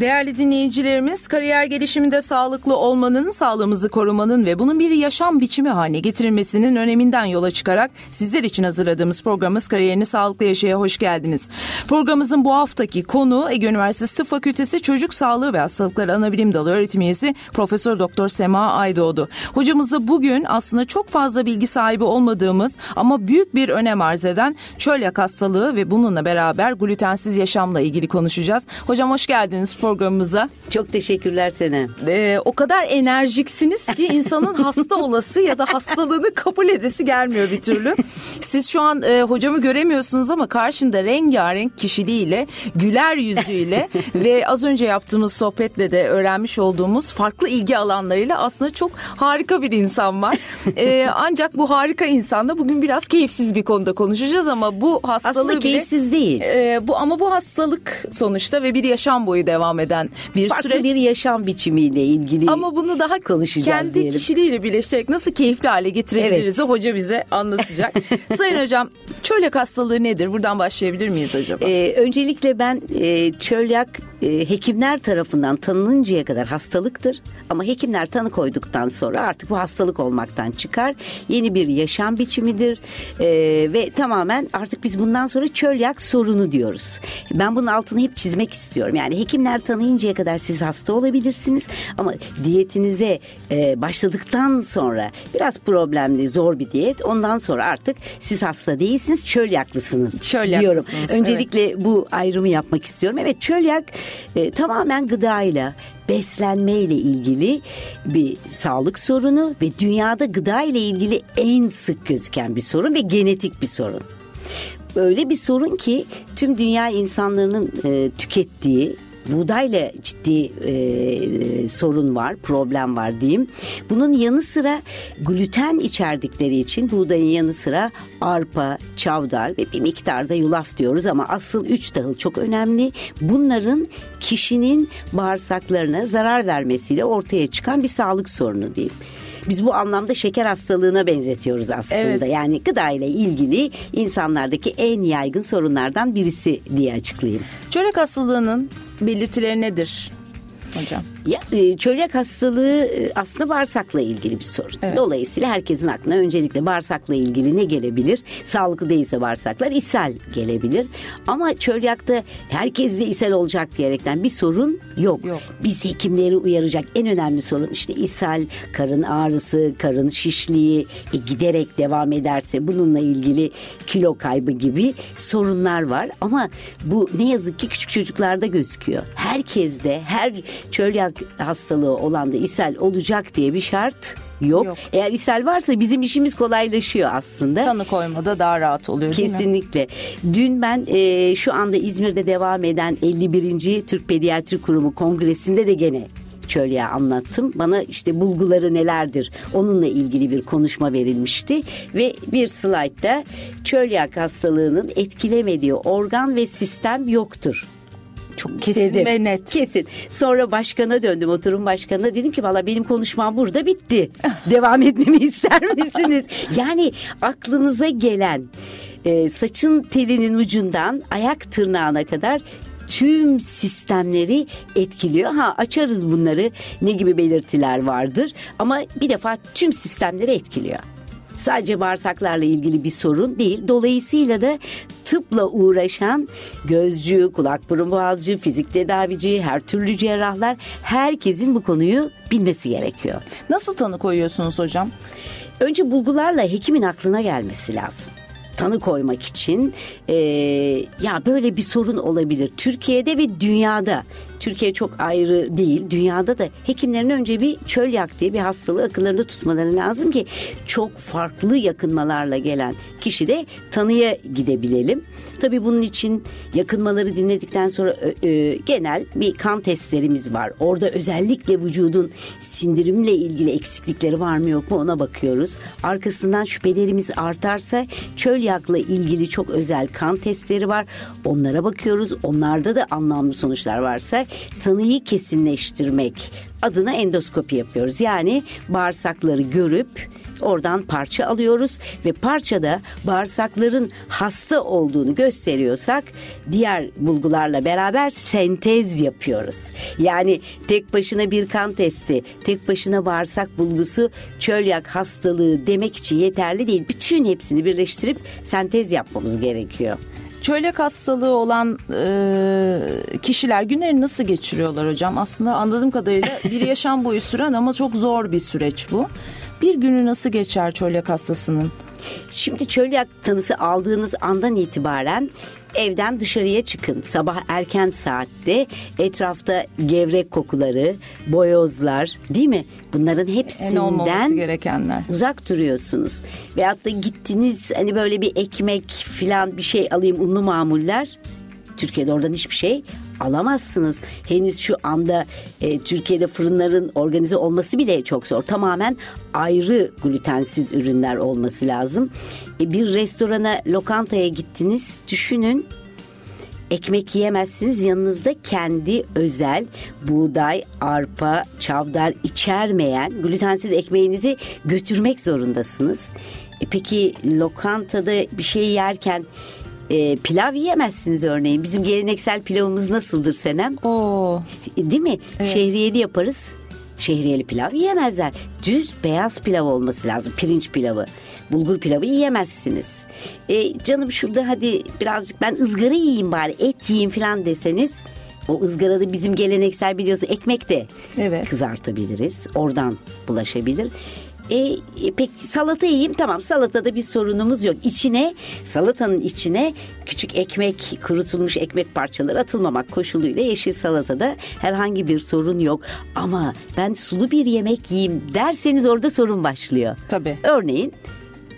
Değerli dinleyicilerimiz, kariyer gelişiminde sağlıklı olmanın, sağlığımızı korumanın ve bunun bir yaşam biçimi haline getirilmesinin öneminden yola çıkarak sizler için hazırladığımız programımız Kariyerini Sağlıklı Yaşaya hoş geldiniz. Programımızın bu haftaki konu Ege Üniversitesi Tıp Fakültesi Çocuk Sağlığı ve Hastalıkları Anabilim Dalı öğretim üyesi Profesör Doktor Sema Aydoğdu. Hocamızla bugün aslında çok fazla bilgi sahibi olmadığımız ama büyük bir önem arz eden çölyak hastalığı ve bununla beraber glutensiz yaşamla ilgili konuşacağız. Hocam hoş geldiniz programımıza. Çok teşekkürler Senem. Ee, o kadar enerjiksiniz ki insanın hasta olası ya da hastalığını kabul edesi gelmiyor bir türlü. Siz şu an e, hocamı göremiyorsunuz ama karşımda rengarenk kişiliğiyle, güler yüzüyle ve az önce yaptığımız sohbetle de öğrenmiş olduğumuz farklı ilgi alanlarıyla aslında çok harika bir insan var. Ee, ancak bu harika insanla bugün biraz keyifsiz bir konuda konuşacağız ama bu hastalığı Aslında bile, keyifsiz değil. E, bu ama bu hastalık sonuçta ve bir yaşam boyu devam eden bir Farklı süreç. bir yaşam biçimiyle ilgili Ama bunu daha konuşacağız kendi diyelim. kişiliğiyle birleştirerek nasıl keyifli hale getirebiliriz Evet. hoca bize anlatacak. Sayın hocam çölyak hastalığı nedir? Buradan başlayabilir miyiz acaba? Ee, öncelikle ben e, çölyak e, hekimler tarafından tanınıncaya kadar hastalıktır. Ama hekimler tanı koyduktan sonra artık bu hastalık olmaktan çıkar. Yeni bir yaşam biçimidir. Ee, ve tamamen artık biz bundan sonra çölyak sorunu diyoruz. Ben bunun altını hep çizmek istiyorum. Yani hekimler tanıyıncaya kadar siz hasta olabilirsiniz. Ama diyetinize e, başladıktan sonra biraz problemli, zor bir diyet. Ondan sonra artık siz hasta değilsiniz, çölyaklısınız Çölyaklısınız, diyorum. evet. Öncelikle bu ayrımı yapmak istiyorum. Evet çölyak e, tamamen gıdayla beslenmeyle ilgili bir sağlık sorunu ve dünyada gıda ile ilgili en sık gözüken bir sorun ve genetik bir sorun. Öyle bir sorun ki tüm dünya insanların e, tükettiği buğdayla ciddi e, sorun var, problem var diyeyim. Bunun yanı sıra gluten içerdikleri için buğdayın yanı sıra arpa, çavdar ve bir miktarda yulaf diyoruz ama asıl üç tahıl çok önemli. Bunların kişinin bağırsaklarına zarar vermesiyle ortaya çıkan bir sağlık sorunu diyeyim. Biz bu anlamda şeker hastalığına benzetiyoruz aslında. Evet. Yani gıda ile ilgili insanlardaki en yaygın sorunlardan birisi diye açıklayayım. Çölyak hastalığının belirtileri nedir hocam? Ya, e, çölyak hastalığı e, aslında bağırsakla ilgili bir sorun. Evet. Dolayısıyla herkesin aklına öncelikle bağırsakla ilgili ne gelebilir? Sağlıklı değilse bağırsaklar ishal gelebilir. Ama çölyakta herkes de ishal olacak diyerekten bir sorun yok. Yok. Biz hekimleri uyaracak en önemli sorun işte ishal, karın ağrısı, karın şişliği e, giderek devam ederse bununla ilgili kilo kaybı gibi sorunlar var. Ama bu ne yazık ki küçük çocuklarda gözüküyor. Herkeste her çölyak hastalığı olan da ishal olacak diye bir şart yok. Yok. Eğer ishal varsa bizim işimiz kolaylaşıyor aslında. Tanı koymada daha rahat oluyor? Kesinlikle. Dün ben e, şu anda İzmir'de devam eden 51. Türk Pediatri Kurumu Kongresi'nde de gene çölyeği anlattım. Bana işte bulguları nelerdir onunla ilgili bir konuşma verilmişti ve bir slaytta çölyak hastalığının etkilemediği organ ve sistem yoktur. Çok kesin dedim. ve net. Kesin. Sonra başkana döndüm oturum başkanına dedim ki valla benim konuşmam burada bitti. Devam etmemi ister misiniz? Yani aklınıza gelen e, saçın telinin ucundan ayak tırnağına kadar tüm sistemleri etkiliyor. Ha açarız bunları ne gibi belirtiler vardır ama bir defa tüm sistemleri etkiliyor. Sadece bağırsaklarla ilgili bir sorun değil. Dolayısıyla da tıpla uğraşan gözcü, kulak burun boğazcı, fizik tedavici, her türlü cerrahlar herkesin bu konuyu bilmesi gerekiyor. Nasıl tanı koyuyorsunuz hocam? Önce bulgularla hekimin aklına gelmesi lazım. Tanı koymak için e, ya böyle bir sorun olabilir. Türkiye'de ve dünyada Türkiye çok ayrı değil. Dünyada da hekimlerin önce bir çölyak diye bir hastalığı akıllarında tutmaları lazım ki çok farklı yakınmalarla gelen kişi de tanıya gidebilelim. Tabii bunun için yakınmaları dinledikten sonra ö, genel bir kan testlerimiz var. Orada özellikle vücudun sindirimle ilgili eksiklikleri var mı yok mu ona bakıyoruz. Arkasından şüphelerimiz artarsa çölyakla ilgili çok özel kan testleri var. Onlara bakıyoruz. Onlarda da anlamlı sonuçlar varsa tanıyı kesinleştirmek adına endoskopi yapıyoruz. Yani bağırsakları görüp Oradan parça alıyoruz ve parçada bağırsakların hasta olduğunu gösteriyorsak diğer bulgularla beraber sentez yapıyoruz. Yani tek başına bir kan testi, tek başına bağırsak bulgusu çölyak hastalığı demek için yeterli değil. Bütün hepsini birleştirip sentez yapmamız gerekiyor. Çölyak hastalığı olan e, kişiler günlerini nasıl geçiriyorlar hocam? Aslında anladığım kadarıyla bir yaşam boyu süren ama çok zor bir süreç bu. Bir günü nasıl geçer çölyak hastasının? Şimdi çölyak tanısı aldığınız andan itibaren evden dışarıya çıkın. Sabah erken saatte etrafta gevrek kokuları, boyozlar değil mi? Bunların hepsinden gerekenler. uzak duruyorsunuz. Veyahut da gittiniz hani böyle bir ekmek filan bir şey alayım unlu mamuller. Türkiye'de oradan hiçbir şey alamazsınız. Henüz şu anda e, Türkiye'de fırınların organize olması bile çok zor. Tamamen ayrı glutensiz ürünler olması lazım. E, bir restorana, lokantaya gittiniz. Düşünün ekmek yiyemezsiniz. Yanınızda kendi özel buğday, arpa, çavdar içermeyen glutensiz ekmeğinizi götürmek zorundasınız. E peki lokantada bir şey yerken e, pilav yiyemezsiniz örneğin. Bizim geleneksel pilavımız nasıldır Senem? Oo. Değil mi? Evet. Şehriyeli yaparız. Şehriyeli pilav yiyemezler. Düz beyaz pilav olması lazım. Pirinç pilavı. Bulgur pilavı yiyemezsiniz. E, canım şurada hadi birazcık ben ızgara yiyeyim bari et yiyeyim falan deseniz o ızgarada bizim geleneksel biliyorsun ekmek de evet. kızartabiliriz. Oradan bulaşabilir. E, e, peki salata yiyeyim tamam salatada bir sorunumuz yok. İçine salatanın içine küçük ekmek kurutulmuş ekmek parçaları atılmamak koşuluyla yeşil salatada herhangi bir sorun yok. Ama ben sulu bir yemek yiyeyim derseniz orada sorun başlıyor. Tabii. Örneğin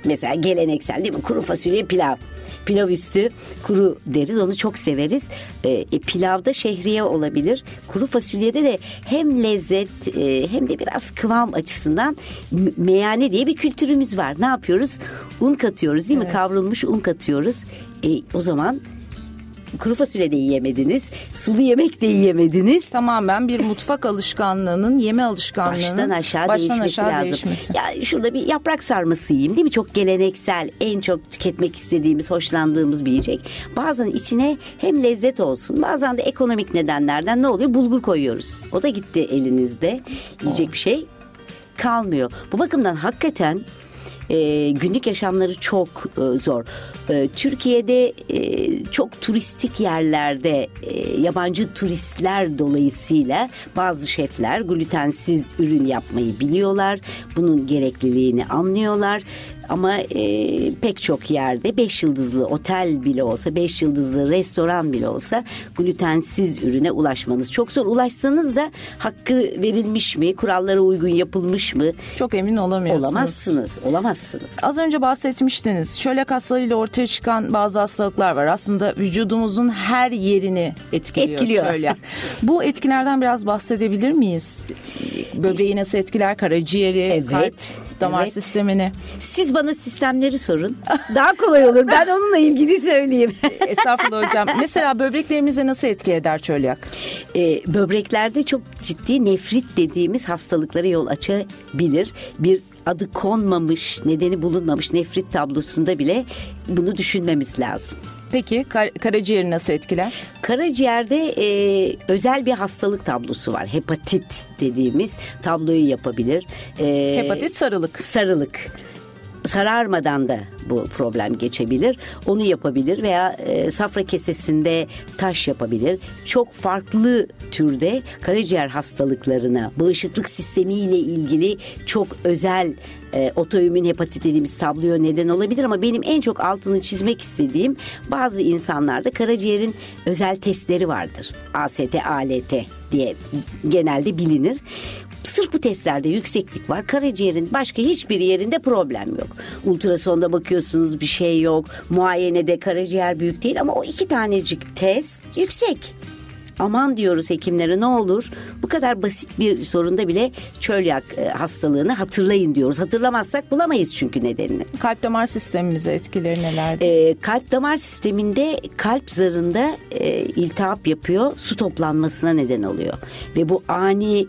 mesela geleneksel değil mi kuru fasulye pilav pilav üstü kuru deriz. Onu çok severiz. E, e, pilavda şehriye olabilir. Kuru fasulyede de hem lezzet e, hem de biraz kıvam açısından meyane diye bir kültürümüz var. Ne yapıyoruz? Un katıyoruz değil mi? Kavrulmuş un katıyoruz. E, o zaman kuru fasulye de yiyemediniz. Sulu yemek de yiyemediniz. Tamamen bir mutfak alışkanlığının, yeme alışkanlığının baştan aşağı, baştan değişmesi aşağı lazım. Değişmesi. Ya şurada bir yaprak sarması yiyeyim değil mi? Çok geleneksel, en çok tüketmek istediğimiz, hoşlandığımız bir yiyecek. Bazen içine hem lezzet olsun, bazen de ekonomik nedenlerden ne oluyor? Bulgur koyuyoruz. O da gitti elinizde. Yiyecek bir şey kalmıyor. Bu bakımdan hakikaten e, günlük yaşamları çok e, zor. E, Türkiye'de e, çok turistik yerlerde e, yabancı turistler dolayısıyla bazı şefler glutensiz ürün yapmayı biliyorlar. Bunun gerekliliğini anlıyorlar ama e, pek çok yerde 5 yıldızlı otel bile olsa 5 yıldızlı restoran bile olsa glutensiz ürüne ulaşmanız çok zor. Ulaşsanız da hakkı verilmiş mi? Kurallara uygun yapılmış mı? Çok emin olamıyorsunuz. Olamazsınız. Olamazsınız. Az önce bahsetmiştiniz. Çölyak hastalığıyla ortaya çıkan bazı hastalıklar var. Aslında vücudumuzun her yerini etkiliyor. Etkiliyor. Çölyak. Bu etkilerden biraz bahsedebilir miyiz? Böbreği nasıl etkiler? Karaciğeri, evet. kalp damar evet. sistemini. Siz bana sistemleri sorun. Daha kolay olur. Ben onunla ilgili söyleyeyim. Estağfurullah hocam. Mesela böbreklerimize nasıl etki eder çölyak? Ee, böbreklerde çok ciddi nefrit dediğimiz hastalıklara yol açabilir. Bir adı konmamış, nedeni bulunmamış nefrit tablosunda bile bunu düşünmemiz lazım. Peki kar- karaciğeri nasıl etkiler? Karaciğerde e, özel bir hastalık tablosu var. Hepatit dediğimiz tabloyu yapabilir. E, Hepatit sarılık. Sarılık sararmadan da bu problem geçebilir. Onu yapabilir veya e, safra kesesinde taş yapabilir. Çok farklı türde karaciğer hastalıklarına, bağışıklık sistemiyle ilgili çok özel e, otoimmün hepatit dediğimiz tabloya neden olabilir ama benim en çok altını çizmek istediğim bazı insanlarda karaciğerin özel testleri vardır. AST, ALT diye genelde bilinir. Sırf bu testlerde yükseklik var. Karaciğerin başka hiçbir yerinde problem yok. Ultrasonda bakıyorsunuz bir şey yok. Muayenede karaciğer büyük değil ama o iki tanecik test yüksek aman diyoruz hekimlere ne olur bu kadar basit bir sorunda bile çölyak e, hastalığını hatırlayın diyoruz. Hatırlamazsak bulamayız çünkü nedenini. Kalp damar sistemimize etkileri nelerdir? E, kalp damar sisteminde kalp zarında e, iltihap yapıyor, su toplanmasına neden oluyor. Ve bu ani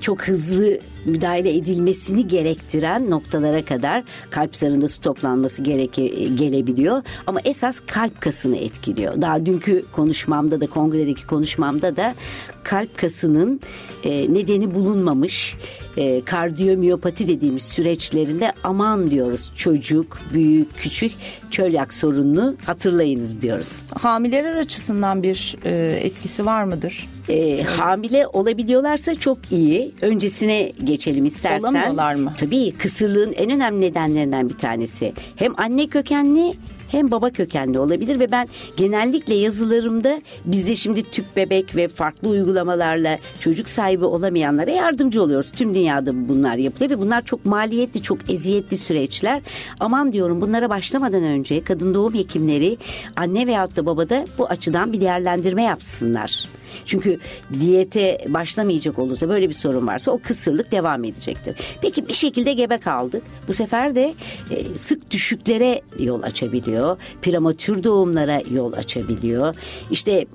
çok hızlı müdahale edilmesini gerektiren noktalara kadar kalp zarında su toplanması gereke, gelebiliyor. Ama esas kalp kasını etkiliyor. Daha dünkü konuşmamda da kongredeki konuşmamda da kalp kasının e, nedeni bulunmamış e, kardiyomiyopati dediğimiz süreçlerinde aman diyoruz çocuk, büyük, küçük çölyak sorununu hatırlayınız diyoruz. Hamileler açısından bir e, etkisi var mıdır? E, hamile olabiliyorlarsa çok iyi. Öncesine geçelim istersen. Olamıyorlar mı? Tabii kısırlığın en önemli nedenlerinden bir tanesi. Hem anne kökenli hem baba kökenli olabilir ve ben genellikle yazılarımda bize şimdi tüp bebek ve farklı uygulamalarla çocuk sahibi olamayanlara yardımcı oluyoruz. Tüm dünyada bunlar yapılıyor ve bunlar çok maliyetli, çok eziyetli süreçler. Aman diyorum bunlara başlamadan önce kadın doğum hekimleri anne veyahut da babada bu açıdan bir değerlendirme yapsınlar. Çünkü diyete başlamayacak olursa böyle bir sorun varsa o kısırlık devam edecektir. Peki bir şekilde gebe kaldık. Bu sefer de e, sık düşüklere yol açabiliyor. Prematür doğumlara yol açabiliyor. İşte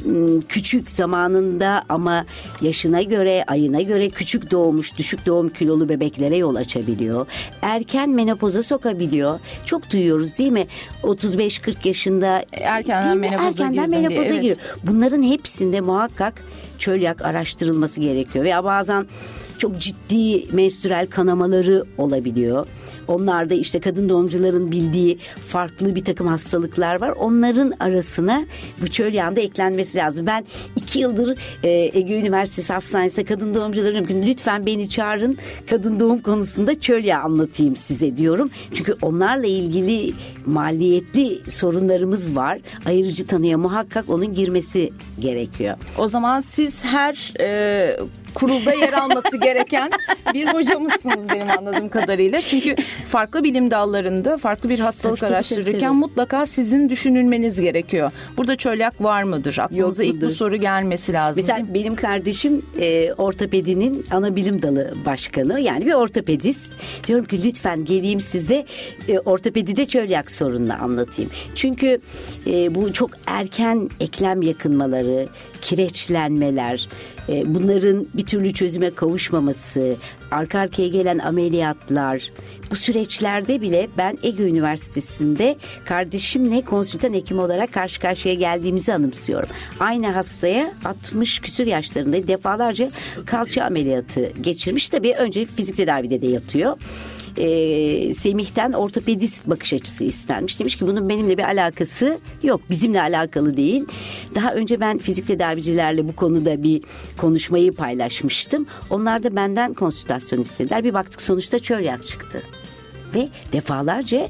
küçük zamanında ama yaşına göre, ayına göre küçük doğmuş, düşük doğum kilolu bebeklere yol açabiliyor. Erken menopoza sokabiliyor. Çok duyuyoruz değil mi? 35-40 yaşında erkenden menopoza, erkenden menopoza diye, giriyor. Evet. Bunların hepsinde muhakkak work. Çölyak araştırılması gerekiyor veya bazen çok ciddi menstrüel kanamaları olabiliyor. Onlarda işte kadın doğumcuların bildiği farklı bir takım hastalıklar var. Onların arasına bu çölyağında eklenmesi lazım. Ben iki yıldır e, Ege Üniversitesi Hastanesi'nde kadın doğumcuların lütfen beni çağırın kadın doğum konusunda çölyağı anlatayım size diyorum. Çünkü onlarla ilgili maliyetli sorunlarımız var. Ayırıcı tanıya muhakkak onun girmesi gerekiyor. O zaman siz her e, kurulda yer alması gereken bir hocamızsınız benim anladığım kadarıyla. Çünkü farklı bilim dallarında farklı bir hastalık tabii, araştırırken tabii, tabii. mutlaka sizin düşünülmeniz gerekiyor. Burada çölyak var mıdır? Aklınıza ilk bu soru gelmesi lazım. Mesela benim kardeşim e, ortopedinin ana bilim dalı başkanı yani bir ortopedist. Diyorum ki lütfen geleyim sizde e, ortopedide çölyak sorununu anlatayım. Çünkü e, bu çok erken eklem yakınmaları, kireçlenmeler, e, bunların bir türlü çözüme kavuşmaması, arka arkaya gelen ameliyatlar, bu süreçlerde bile ben Ege Üniversitesi'nde kardeşimle konsültan hekim olarak karşı karşıya geldiğimizi anımsıyorum. Aynı hastaya 60 küsür yaşlarında defalarca kalça ameliyatı geçirmiş. Tabii önce fizik tedavide de yatıyor e, Semih'ten ortopedist bakış açısı istenmiş. Demiş ki bunun benimle bir alakası yok. Bizimle alakalı değil. Daha önce ben fizik tedavicilerle bu konuda bir konuşmayı paylaşmıştım. Onlar da benden konsültasyon istediler. Bir baktık sonuçta çölyak çıktı. Ve defalarca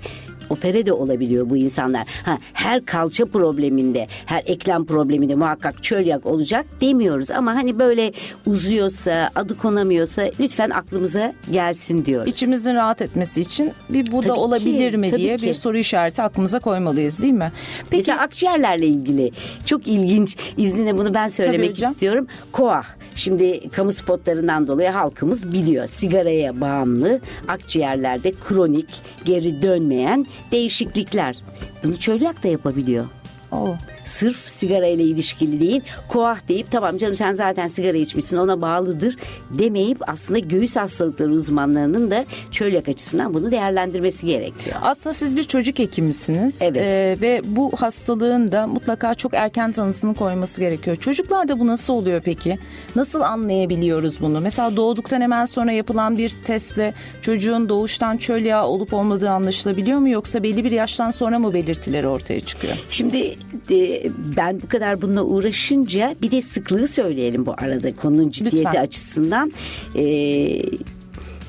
opere de olabiliyor bu insanlar. Ha, her kalça probleminde, her eklem probleminde muhakkak çölyak olacak demiyoruz. Ama hani böyle uzuyorsa, adı konamıyorsa lütfen aklımıza gelsin diyoruz. İçimizin rahat etmesi için bir bu da olabilir ki, mi diye ki. bir soru işareti aklımıza koymalıyız değil mi? Peki Mesela akciğerlerle ilgili çok ilginç iznine bunu ben söylemek istiyorum. Koah. Şimdi kamu spotlarından dolayı halkımız biliyor. Sigaraya bağımlı, akciğerlerde kronik, geri dönmeyen değişiklikler. Bunu çölyak da yapabiliyor. Oo. Sırf sigara ile ilişkili değil. Koah deyip tamam canım sen zaten sigara içmişsin ona bağlıdır demeyip aslında göğüs hastalıkları uzmanlarının da çölyak açısından bunu değerlendirmesi gerekiyor. Aslında siz bir çocuk hekimisiniz. Evet. Ee, ve bu hastalığın da mutlaka çok erken tanısını koyması gerekiyor. Çocuklarda bu nasıl oluyor peki? Nasıl anlayabiliyoruz bunu? Mesela doğduktan hemen sonra yapılan bir testle çocuğun doğuştan çölyağı olup olmadığı anlaşılabiliyor mu? Yoksa belli bir yaştan sonra mı belirtileri ortaya çıkıyor? Şimdi e, ben bu kadar bununla uğraşınca bir de sıklığı söyleyelim bu arada konunun ciddiyeti Lütfen. açısından. E,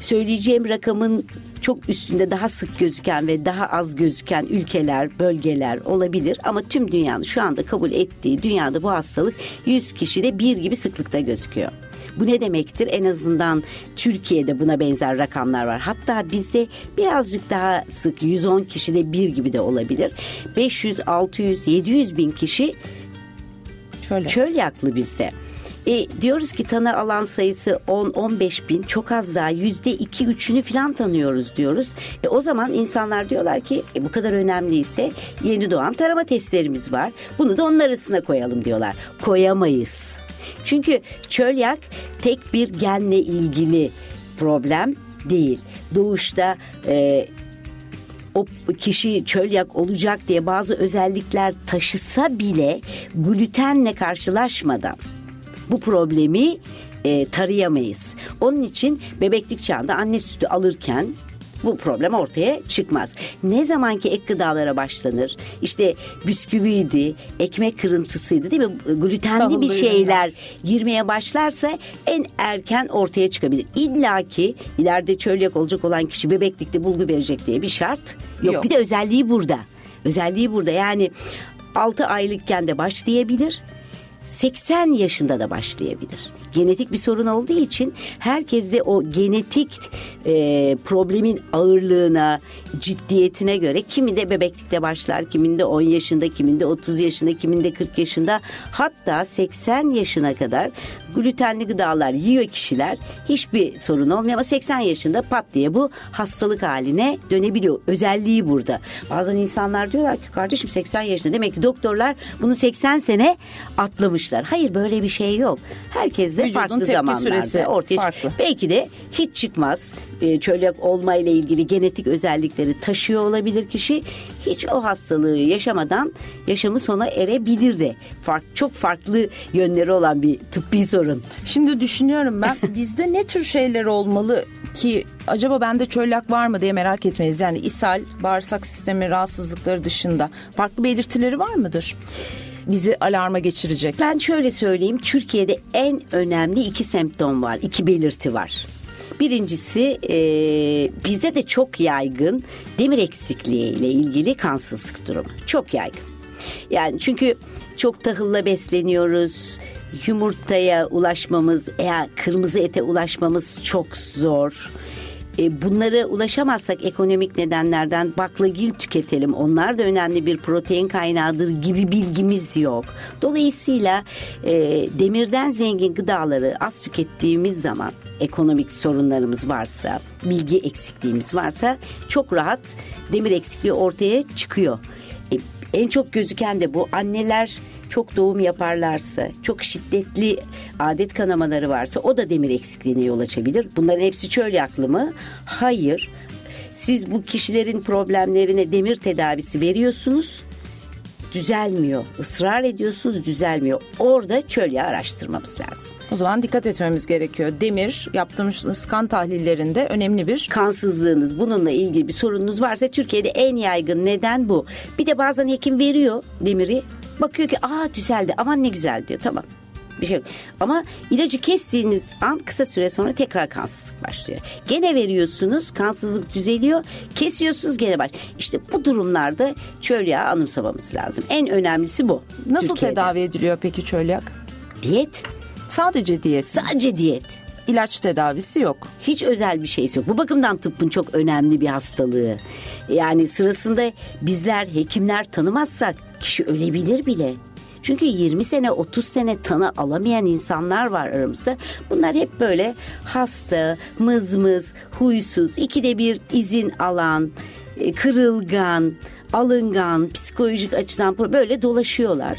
söyleyeceğim rakamın çok üstünde daha sık gözüken ve daha az gözüken ülkeler, bölgeler olabilir. Ama tüm dünyanın şu anda kabul ettiği dünyada bu hastalık 100 kişide bir gibi sıklıkta gözüküyor. Bu ne demektir? En azından Türkiye'de buna benzer rakamlar var. Hatta bizde birazcık daha sık 110 kişide bir gibi de olabilir. 500, 600, 700 bin kişi Şöyle. çöl yaklı bizde. E, diyoruz ki tanı alan sayısı 10-15 bin çok az daha yüzde iki üçünü falan tanıyoruz diyoruz. E, o zaman insanlar diyorlar ki e, bu kadar önemliyse yeni doğan tarama testlerimiz var. Bunu da onun arasına koyalım diyorlar. Koyamayız. Çünkü çölyak tek bir genle ilgili problem değil. Doğuşta e, o kişi çölyak olacak diye bazı özellikler taşısa bile glutenle karşılaşmadan bu problemi e, tarayamayız. Onun için bebeklik çağında anne sütü alırken bu problem ortaya çıkmaz. Ne zamanki ek gıdalara başlanır, işte bisküviydi, ekmek kırıntısıydı değil mi? Glutenli Tahıllı bir şeyler girmeye başlarsa en erken ortaya çıkabilir. İlla ki ileride çölyak olacak olan kişi bebeklikte bulgu verecek diye bir şart yok. Yok. Bir de özelliği burada. Özelliği burada yani 6 aylıkken de başlayabilir. 80 yaşında da başlayabilir. Genetik bir sorun olduğu için herkes de o genetik e, problemin ağırlığına, ciddiyetine göre kiminde bebeklikte başlar, kiminde 10 yaşında, kiminde 30 yaşında, kiminde 40 yaşında hatta 80 yaşına kadar glutenli gıdalar yiyor kişiler. Hiçbir sorun olmuyor ama 80 yaşında pat diye bu hastalık haline dönebiliyor. Özelliği burada. Bazen insanlar diyorlar ki kardeşim 80 yaşında demek ki doktorlar bunu 80 sene atlamışlar. Hayır böyle bir şey yok. Herkes de Vücudun farklı tepki zamanlarda süresi ortaya farklı. Belki de hiç çıkmaz. Ee, çölyak olma ile ilgili genetik özellikleri taşıyor olabilir kişi. Hiç o hastalığı yaşamadan yaşamı sona erebilir de. Fark, çok farklı yönleri olan bir tıbbi sorun. Şimdi düşünüyorum ben bizde ne tür şeyler olmalı ki acaba bende çölyak var mı diye merak etmeyiz. Yani ishal, bağırsak sistemi rahatsızlıkları dışında farklı belirtileri var mıdır? Bizi alarma geçirecek. Ben şöyle söyleyeyim. Türkiye'de en önemli iki semptom var. iki belirti var. Birincisi e, bizde de çok yaygın demir eksikliği ile ilgili kansızlık durumu. Çok yaygın. Yani çünkü çok tahılla besleniyoruz. Yumurtaya ulaşmamız, eğer kırmızı ete ulaşmamız çok zor. E, bunlara ulaşamazsak ekonomik nedenlerden baklagil tüketelim. Onlar da önemli bir protein kaynağıdır gibi bilgimiz yok. Dolayısıyla e, demirden zengin gıdaları az tükettiğimiz zaman ekonomik sorunlarımız varsa, bilgi eksikliğimiz varsa çok rahat demir eksikliği ortaya çıkıyor. E, en çok gözüken de bu. Anneler çok doğum yaparlarsa, çok şiddetli adet kanamaları varsa o da demir eksikliğine yol açabilir. Bunların hepsi çölyaklı mı? Hayır. Siz bu kişilerin problemlerine demir tedavisi veriyorsunuz. Düzelmiyor. Israr ediyorsunuz düzelmiyor. Orada çölyağı araştırmamız lazım. O zaman dikkat etmemiz gerekiyor. Demir yaptığımız kan tahlillerinde önemli bir kansızlığınız bununla ilgili bir sorununuz varsa Türkiye'de en yaygın neden bu. Bir de bazen hekim veriyor demiri. Bakıyor ki aa düzeldi aman ne güzel diyor tamam. Bir şey yok. Ama ilacı kestiğiniz an kısa süre sonra tekrar kansızlık başlıyor. Gene veriyorsunuz kansızlık düzeliyor. Kesiyorsunuz gene baş. İşte bu durumlarda çölyağı anımsamamız lazım. En önemlisi bu. nasıl Türkiye'de. tedavi ediliyor peki çölyak? Diyet. Sadece diyet. Sadece diyet. İlaç tedavisi yok. Hiç özel bir şeysi yok. Bu bakımdan tıbbın çok önemli bir hastalığı. Yani sırasında bizler hekimler tanımazsak kişi ölebilir bile. Çünkü 20 sene 30 sene tanı alamayan insanlar var aramızda. Bunlar hep böyle hasta, mızmız, huysuz, ikide bir izin alan, e, kırılgan, alıngan, psikolojik açıdan böyle dolaşıyorlar.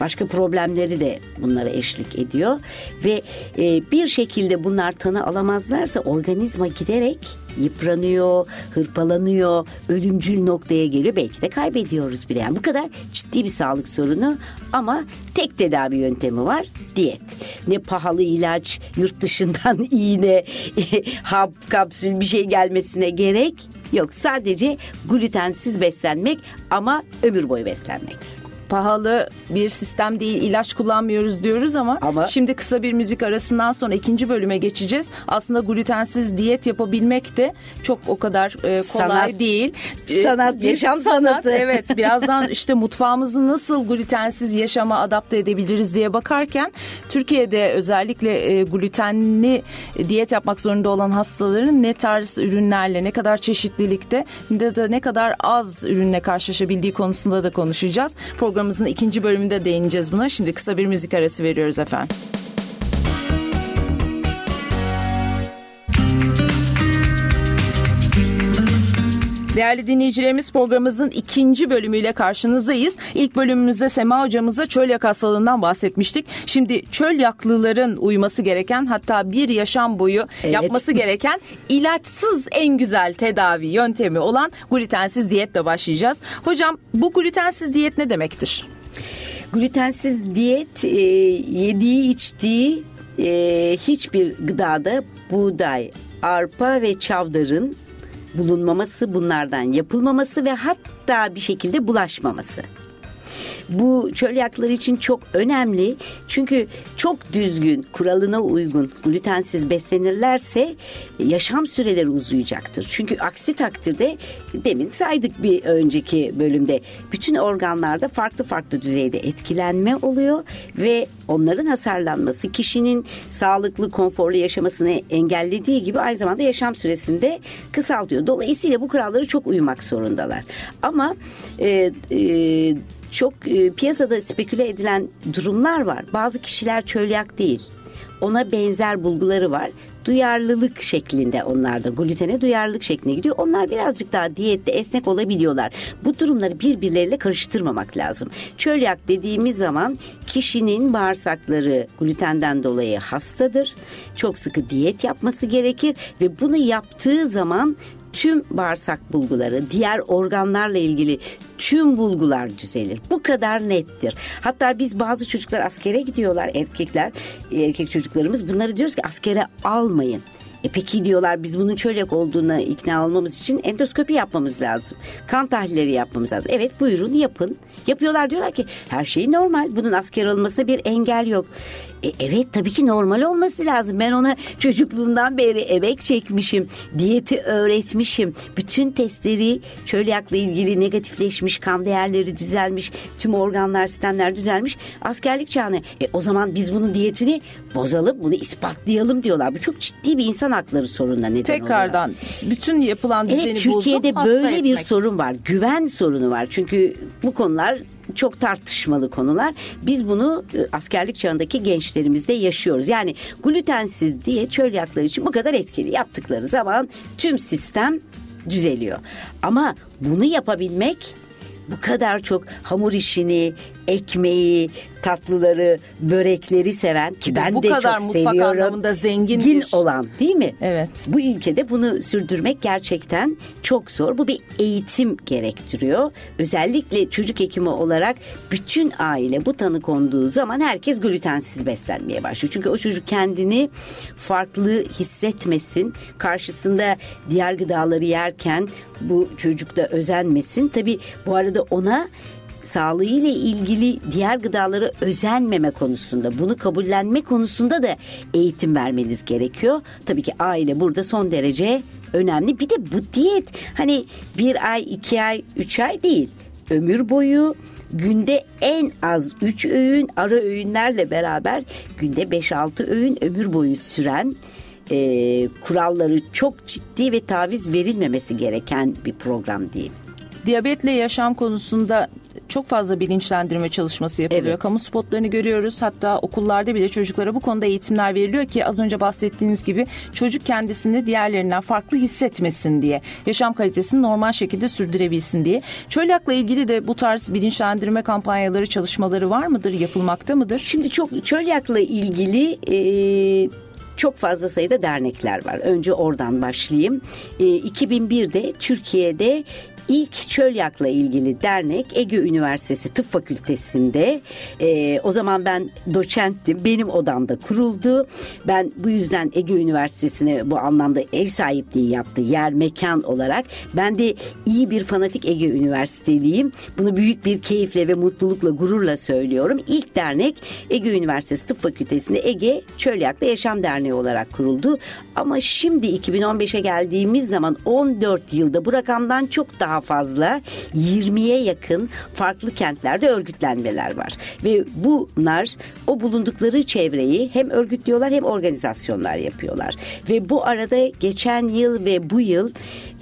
başka problemleri de bunlara eşlik ediyor ve e, bir şekilde bunlar tanı alamazlarsa organizma giderek yıpranıyor, hırpalanıyor, ölümcül noktaya geliyor. Belki de kaybediyoruz bile. Yani bu kadar ciddi bir sağlık sorunu ama tek tedavi yöntemi var diyet. Ne pahalı ilaç, yurt dışından iğne, hap, kapsül bir şey gelmesine gerek yok. Sadece glutensiz beslenmek ama ömür boyu beslenmek pahalı bir sistem değil ilaç kullanmıyoruz diyoruz ama, ama şimdi kısa bir müzik arasından sonra ikinci bölüme geçeceğiz. Aslında glutensiz diyet yapabilmek de çok o kadar e, kolay sanat, değil. E, sanat, yaşam sanat, sanatı. Evet birazdan işte mutfağımızı nasıl glutensiz yaşama adapte edebiliriz diye bakarken Türkiye'de özellikle e, glutenli diyet yapmak zorunda olan hastaların ne tarz ürünlerle ne kadar çeşitlilikte ne de ne kadar az ürünle karşılaşabildiği konusunda da konuşacağız. Program programımızın ikinci bölümünde değineceğiz buna. Şimdi kısa bir müzik arası veriyoruz efendim. Değerli dinleyicilerimiz programımızın ikinci bölümüyle karşınızdayız. İlk bölümümüzde Sema hocamıza çölyak hastalığından bahsetmiştik. Şimdi çölyaklıların uyması gereken hatta bir yaşam boyu evet. yapması gereken ilaçsız en güzel tedavi yöntemi olan glutensiz diyetle başlayacağız. Hocam bu glutensiz diyet ne demektir? Glutensiz diyet e, yediği içtiği e, hiçbir gıdada buğday, arpa ve çavdarın bulunmaması, bunlardan yapılmaması ve hatta bir şekilde bulaşmaması. Bu çölyaklar için çok önemli. Çünkü çok düzgün, kuralına uygun, glutensiz beslenirlerse yaşam süreleri uzayacaktır. Çünkü aksi takdirde demin saydık bir önceki bölümde bütün organlarda farklı farklı düzeyde etkilenme oluyor ve onların hasarlanması kişinin sağlıklı, konforlu yaşamasını engellediği gibi aynı zamanda yaşam süresinde kısaltıyor. Dolayısıyla bu kurallara çok uymak zorundalar. Ama e, e, çok e, piyasada speküle edilen durumlar var. Bazı kişiler çölyak değil. Ona benzer bulguları var. Duyarlılık şeklinde onlar da glutene duyarlılık şeklinde gidiyor. Onlar birazcık daha diyette esnek olabiliyorlar. Bu durumları birbirleriyle karıştırmamak lazım. Çölyak dediğimiz zaman kişinin bağırsakları glutenden dolayı hastadır. Çok sıkı diyet yapması gerekir ve bunu yaptığı zaman tüm bağırsak bulguları, diğer organlarla ilgili tüm bulgular düzelir. Bu kadar nettir. Hatta biz bazı çocuklar askere gidiyorlar erkekler, erkek çocuklarımız bunları diyoruz ki askere almayın. E peki diyorlar biz bunun çölyak olduğuna ikna olmamız için endoskopi yapmamız lazım. Kan tahlilleri yapmamız lazım. Evet buyurun yapın. Yapıyorlar diyorlar ki her şey normal. Bunun asker olmasına bir engel yok. E, evet tabii ki normal olması lazım. Ben ona çocukluğundan beri emek çekmişim. Diyeti öğretmişim. Bütün testleri çölyakla ilgili negatifleşmiş. Kan değerleri düzelmiş. Tüm organlar sistemler düzelmiş. Askerlik çağına. E, o zaman biz bunun diyetini bozalım. Bunu ispatlayalım diyorlar. Bu çok ciddi bir insan hakları sorununa neden Tekrardan oluyor. bütün yapılan düzeni evet, Türkiye'de bozup böyle etmek. bir sorun var. Güven sorunu var. Çünkü bu konular çok tartışmalı konular. Biz bunu e, askerlik çağındaki gençlerimizde yaşıyoruz. Yani glutensiz diye çölyaklar için bu kadar etkili yaptıkları zaman tüm sistem düzeliyor. Ama bunu yapabilmek bu kadar çok hamur işini, ekmeği, tatlıları, börekleri seven ki ben bu de kadar çok mutfak seviyorum. anlamında zengin bir... olan değil mi? Evet. Bu ülkede bunu sürdürmek gerçekten çok zor. Bu bir eğitim gerektiriyor. Özellikle çocuk hekimi olarak bütün aile bu tanı konduğu zaman herkes glutensiz beslenmeye başlıyor. Çünkü o çocuk kendini farklı hissetmesin. Karşısında diğer gıdaları yerken bu çocuk da özenmesin. Tabii bu arada ona sağlığı ile ilgili diğer gıdaları özenmeme konusunda, bunu kabullenme konusunda da eğitim vermeniz gerekiyor. Tabii ki aile burada son derece önemli. Bir de bu diyet hani bir ay, iki ay, üç ay değil. Ömür boyu günde en az 3 öğün ara öğünlerle beraber günde 5-6 öğün ömür boyu süren e, kuralları çok ciddi ve taviz verilmemesi gereken bir program diyeyim. Diyabetle yaşam konusunda çok fazla bilinçlendirme çalışması yapılıyor. Evet. Kamu spotlarını görüyoruz. Hatta okullarda bile çocuklara bu konuda eğitimler veriliyor ki az önce bahsettiğiniz gibi çocuk kendisini diğerlerinden farklı hissetmesin diye. Yaşam kalitesini normal şekilde sürdürebilsin diye. Çölyakla ilgili de bu tarz bilinçlendirme kampanyaları, çalışmaları var mıdır? Yapılmakta mıdır? Şimdi çok çölyakla ilgili e, çok fazla sayıda dernekler var. Önce oradan başlayayım. E, 2001'de Türkiye'de ilk çölyakla ilgili dernek Ege Üniversitesi Tıp Fakültesi'nde e, o zaman ben doçenttim. Benim odamda kuruldu. Ben bu yüzden Ege Üniversitesi'ne bu anlamda ev sahipliği yaptı. Yer mekan olarak. Ben de iyi bir fanatik Ege Üniversiteliyim. Bunu büyük bir keyifle ve mutlulukla gururla söylüyorum. İlk dernek Ege Üniversitesi Tıp Fakültesi'nde Ege Çölyak'ta Yaşam Derneği olarak kuruldu. Ama şimdi 2015'e geldiğimiz zaman 14 yılda bu rakamdan çok daha fazla 20'ye yakın farklı kentlerde örgütlenmeler var. Ve bunlar o bulundukları çevreyi hem örgütlüyorlar hem organizasyonlar yapıyorlar. Ve bu arada geçen yıl ve bu yıl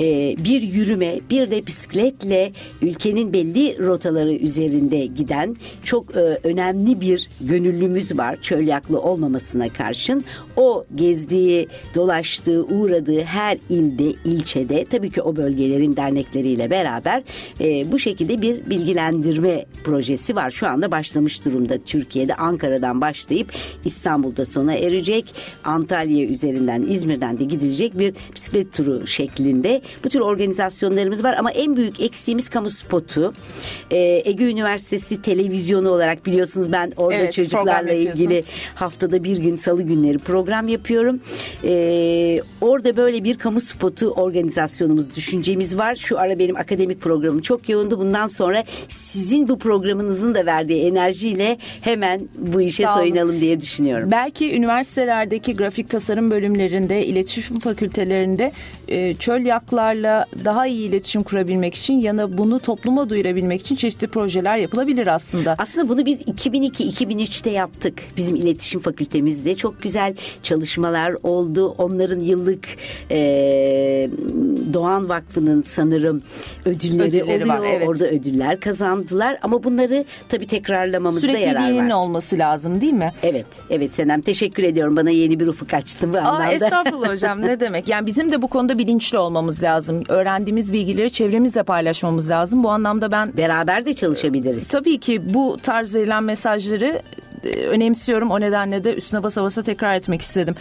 e, bir yürüme bir de bisikletle ülkenin belli rotaları üzerinde giden çok e, önemli bir gönüllümüz var çölyaklı olmamasına karşın. O gezdiği, dolaştığı, uğradığı her ilde, ilçede tabii ki o bölgelerin dernekleriyle beraber e, bu şekilde bir bilgilendirme projesi var. Şu anda başlamış durumda Türkiye'de Ankara'dan başlayıp İstanbul'da sona erecek. Antalya üzerinden İzmir'den de gidilecek bir bisiklet turu şeklinde. Bu tür organizasyonlarımız var ama en büyük eksiğimiz kamu spotu. E, Ege Üniversitesi televizyonu olarak biliyorsunuz ben orada evet, çocuklarla ilgili haftada bir gün salı günleri program yapıyorum. E, orada böyle bir kamu spotu organizasyonumuz, düşüncemiz var. Şu ara benim akademik programım çok yoğundu. Bundan sonra sizin bu programınızın da verdiği enerjiyle hemen bu işe soyunalım diye düşünüyorum. Belki üniversitelerdeki grafik tasarım bölümlerinde, iletişim fakültelerinde e, çöl yaklarla daha iyi iletişim kurabilmek için yana bunu topluma duyurabilmek için çeşitli projeler yapılabilir aslında. Aslında bunu biz 2002-2003'te yaptık. Bizim iletişim fakültemizde çok güzel çalışmalar oldu. Onların yıllık e, Doğan Vakfı'nın sanırım ödülleri, ödülleri oluyor. Var, evet. Orada ödüller kazandılar ama bunları tabii tekrarlamamızda Sürekli yarar var. Sürekliliğinin olması lazım değil mi? Evet. Evet Senem teşekkür ediyorum. Bana yeni bir ufuk açtı bu anlamda. Aa, estağfurullah hocam ne demek. Yani bizim de bu konuda bilinçli olmamız lazım. Öğrendiğimiz bilgileri çevremizle paylaşmamız lazım. Bu anlamda ben... Beraber de çalışabiliriz. Tabii ki bu tarz verilen mesajları önemsiyorum. O nedenle de üstüne basa basa tekrar etmek istedim.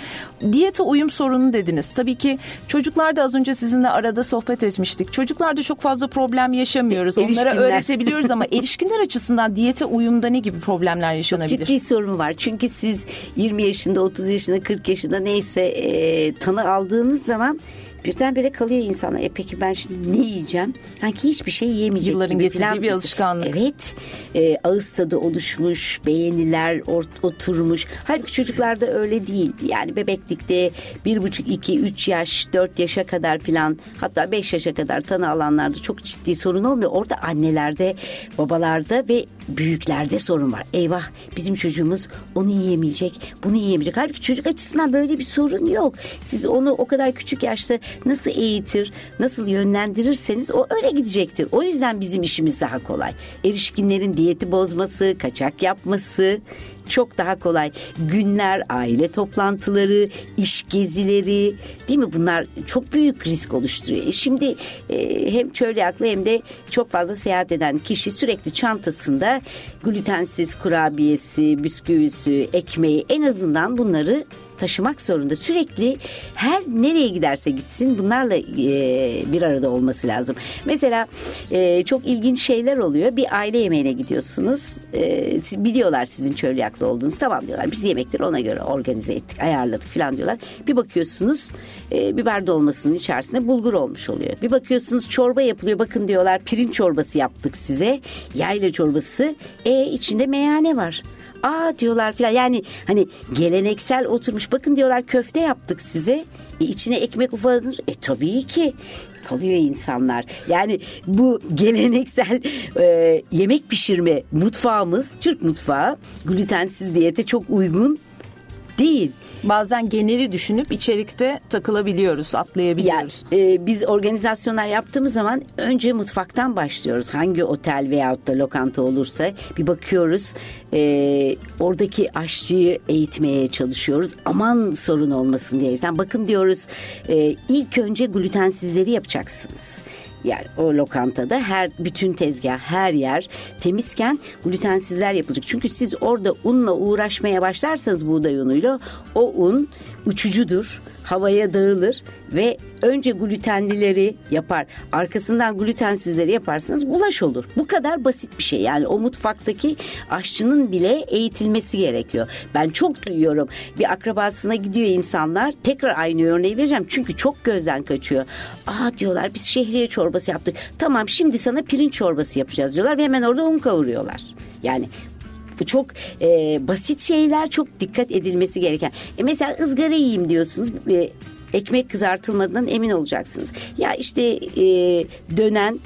Diyete uyum sorunu dediniz. Tabii ki çocuklar da az önce sizinle arada sohbet etmiştik. Çocuklarda çok fazla problem yaşamıyoruz. Onlara öğretebiliyoruz ama erişkinler açısından diyete uyumda ne gibi problemler yaşanabilir? Çok ciddi sorun var. Çünkü siz 20 yaşında, 30 yaşında, 40 yaşında neyse e, tanı aldığınız zaman birdenbire kalıyor insana. E peki ben şimdi ne yiyeceğim? Sanki hiçbir şey yiyemeyecek Yılların gibi getirdiği falan. bir alışkanlık. Evet. E, ağız tadı oluşmuş, beğeniler ort, oturmuş. Halbuki çocuklarda öyle değil. Yani bebeklikte bir buçuk, iki, üç yaş, dört yaşa kadar filan hatta beş yaşa kadar tanı alanlarda çok ciddi sorun olmuyor. Orada annelerde, babalarda ve büyüklerde sorun var. Eyvah bizim çocuğumuz onu yiyemeyecek, bunu yiyemeyecek. Halbuki çocuk açısından böyle bir sorun yok. Siz onu o kadar küçük yaşta nasıl eğitir, nasıl yönlendirirseniz o öyle gidecektir. O yüzden bizim işimiz daha kolay. Erişkinlerin diyeti bozması, kaçak yapması çok daha kolay. Günler, aile toplantıları, iş gezileri değil mi? Bunlar çok büyük risk oluşturuyor. E şimdi e, hem çölyaklı hem de çok fazla seyahat eden kişi sürekli çantasında glutensiz kurabiyesi, bisküvisi, ekmeği en azından bunları taşımak zorunda. Sürekli her nereye giderse gitsin bunlarla e, bir arada olması lazım. Mesela e, çok ilginç şeyler oluyor. Bir aile yemeğine gidiyorsunuz. E, biliyorlar sizin çölyaklı olduğunuz. Tamam diyorlar. Biz yemekleri ona göre organize ettik, ayarladık falan diyorlar. Bir bakıyorsunuz e, biber dolmasının içerisinde bulgur olmuş oluyor. Bir bakıyorsunuz çorba yapılıyor. Bakın diyorlar pirinç çorbası yaptık size. Yayla çorbası. E içinde meyhane var aa diyorlar filan yani hani geleneksel oturmuş bakın diyorlar köfte yaptık size e, içine ekmek ufalanır e tabii ki kalıyor insanlar. Yani bu geleneksel e, yemek pişirme mutfağımız Türk mutfağı glutensiz diyete çok uygun Değil. Bazen geneli düşünüp içerikte takılabiliyoruz, atlayabiliyoruz. Ya, e, biz organizasyonlar yaptığımız zaman önce mutfaktan başlıyoruz. Hangi otel veyahut da lokanta olursa bir bakıyoruz. E, oradaki aşçıyı eğitmeye çalışıyoruz. Aman sorun olmasın diye. Yani bakın diyoruz e, ilk önce glutensizleri yapacaksınız yani o lokantada her bütün tezgah her yer temizken glutensizler yapılacak. Çünkü siz orada unla uğraşmaya başlarsanız buğday unuyla o un uçucudur havaya dağılır ve önce glutenlileri yapar. Arkasından glutensizleri yaparsanız bulaş olur. Bu kadar basit bir şey. Yani o mutfaktaki aşçının bile eğitilmesi gerekiyor. Ben çok duyuyorum. Bir akrabasına gidiyor insanlar. Tekrar aynı örneği vereceğim. Çünkü çok gözden kaçıyor. Aa diyorlar biz şehriye çorbası yaptık. Tamam şimdi sana pirinç çorbası yapacağız diyorlar ve hemen orada un kavuruyorlar. Yani bu çok e, basit şeyler çok dikkat edilmesi gereken. E mesela ızgara yiyeyim diyorsunuz. E, ekmek kızartılmadığından emin olacaksınız. Ya işte e, dönen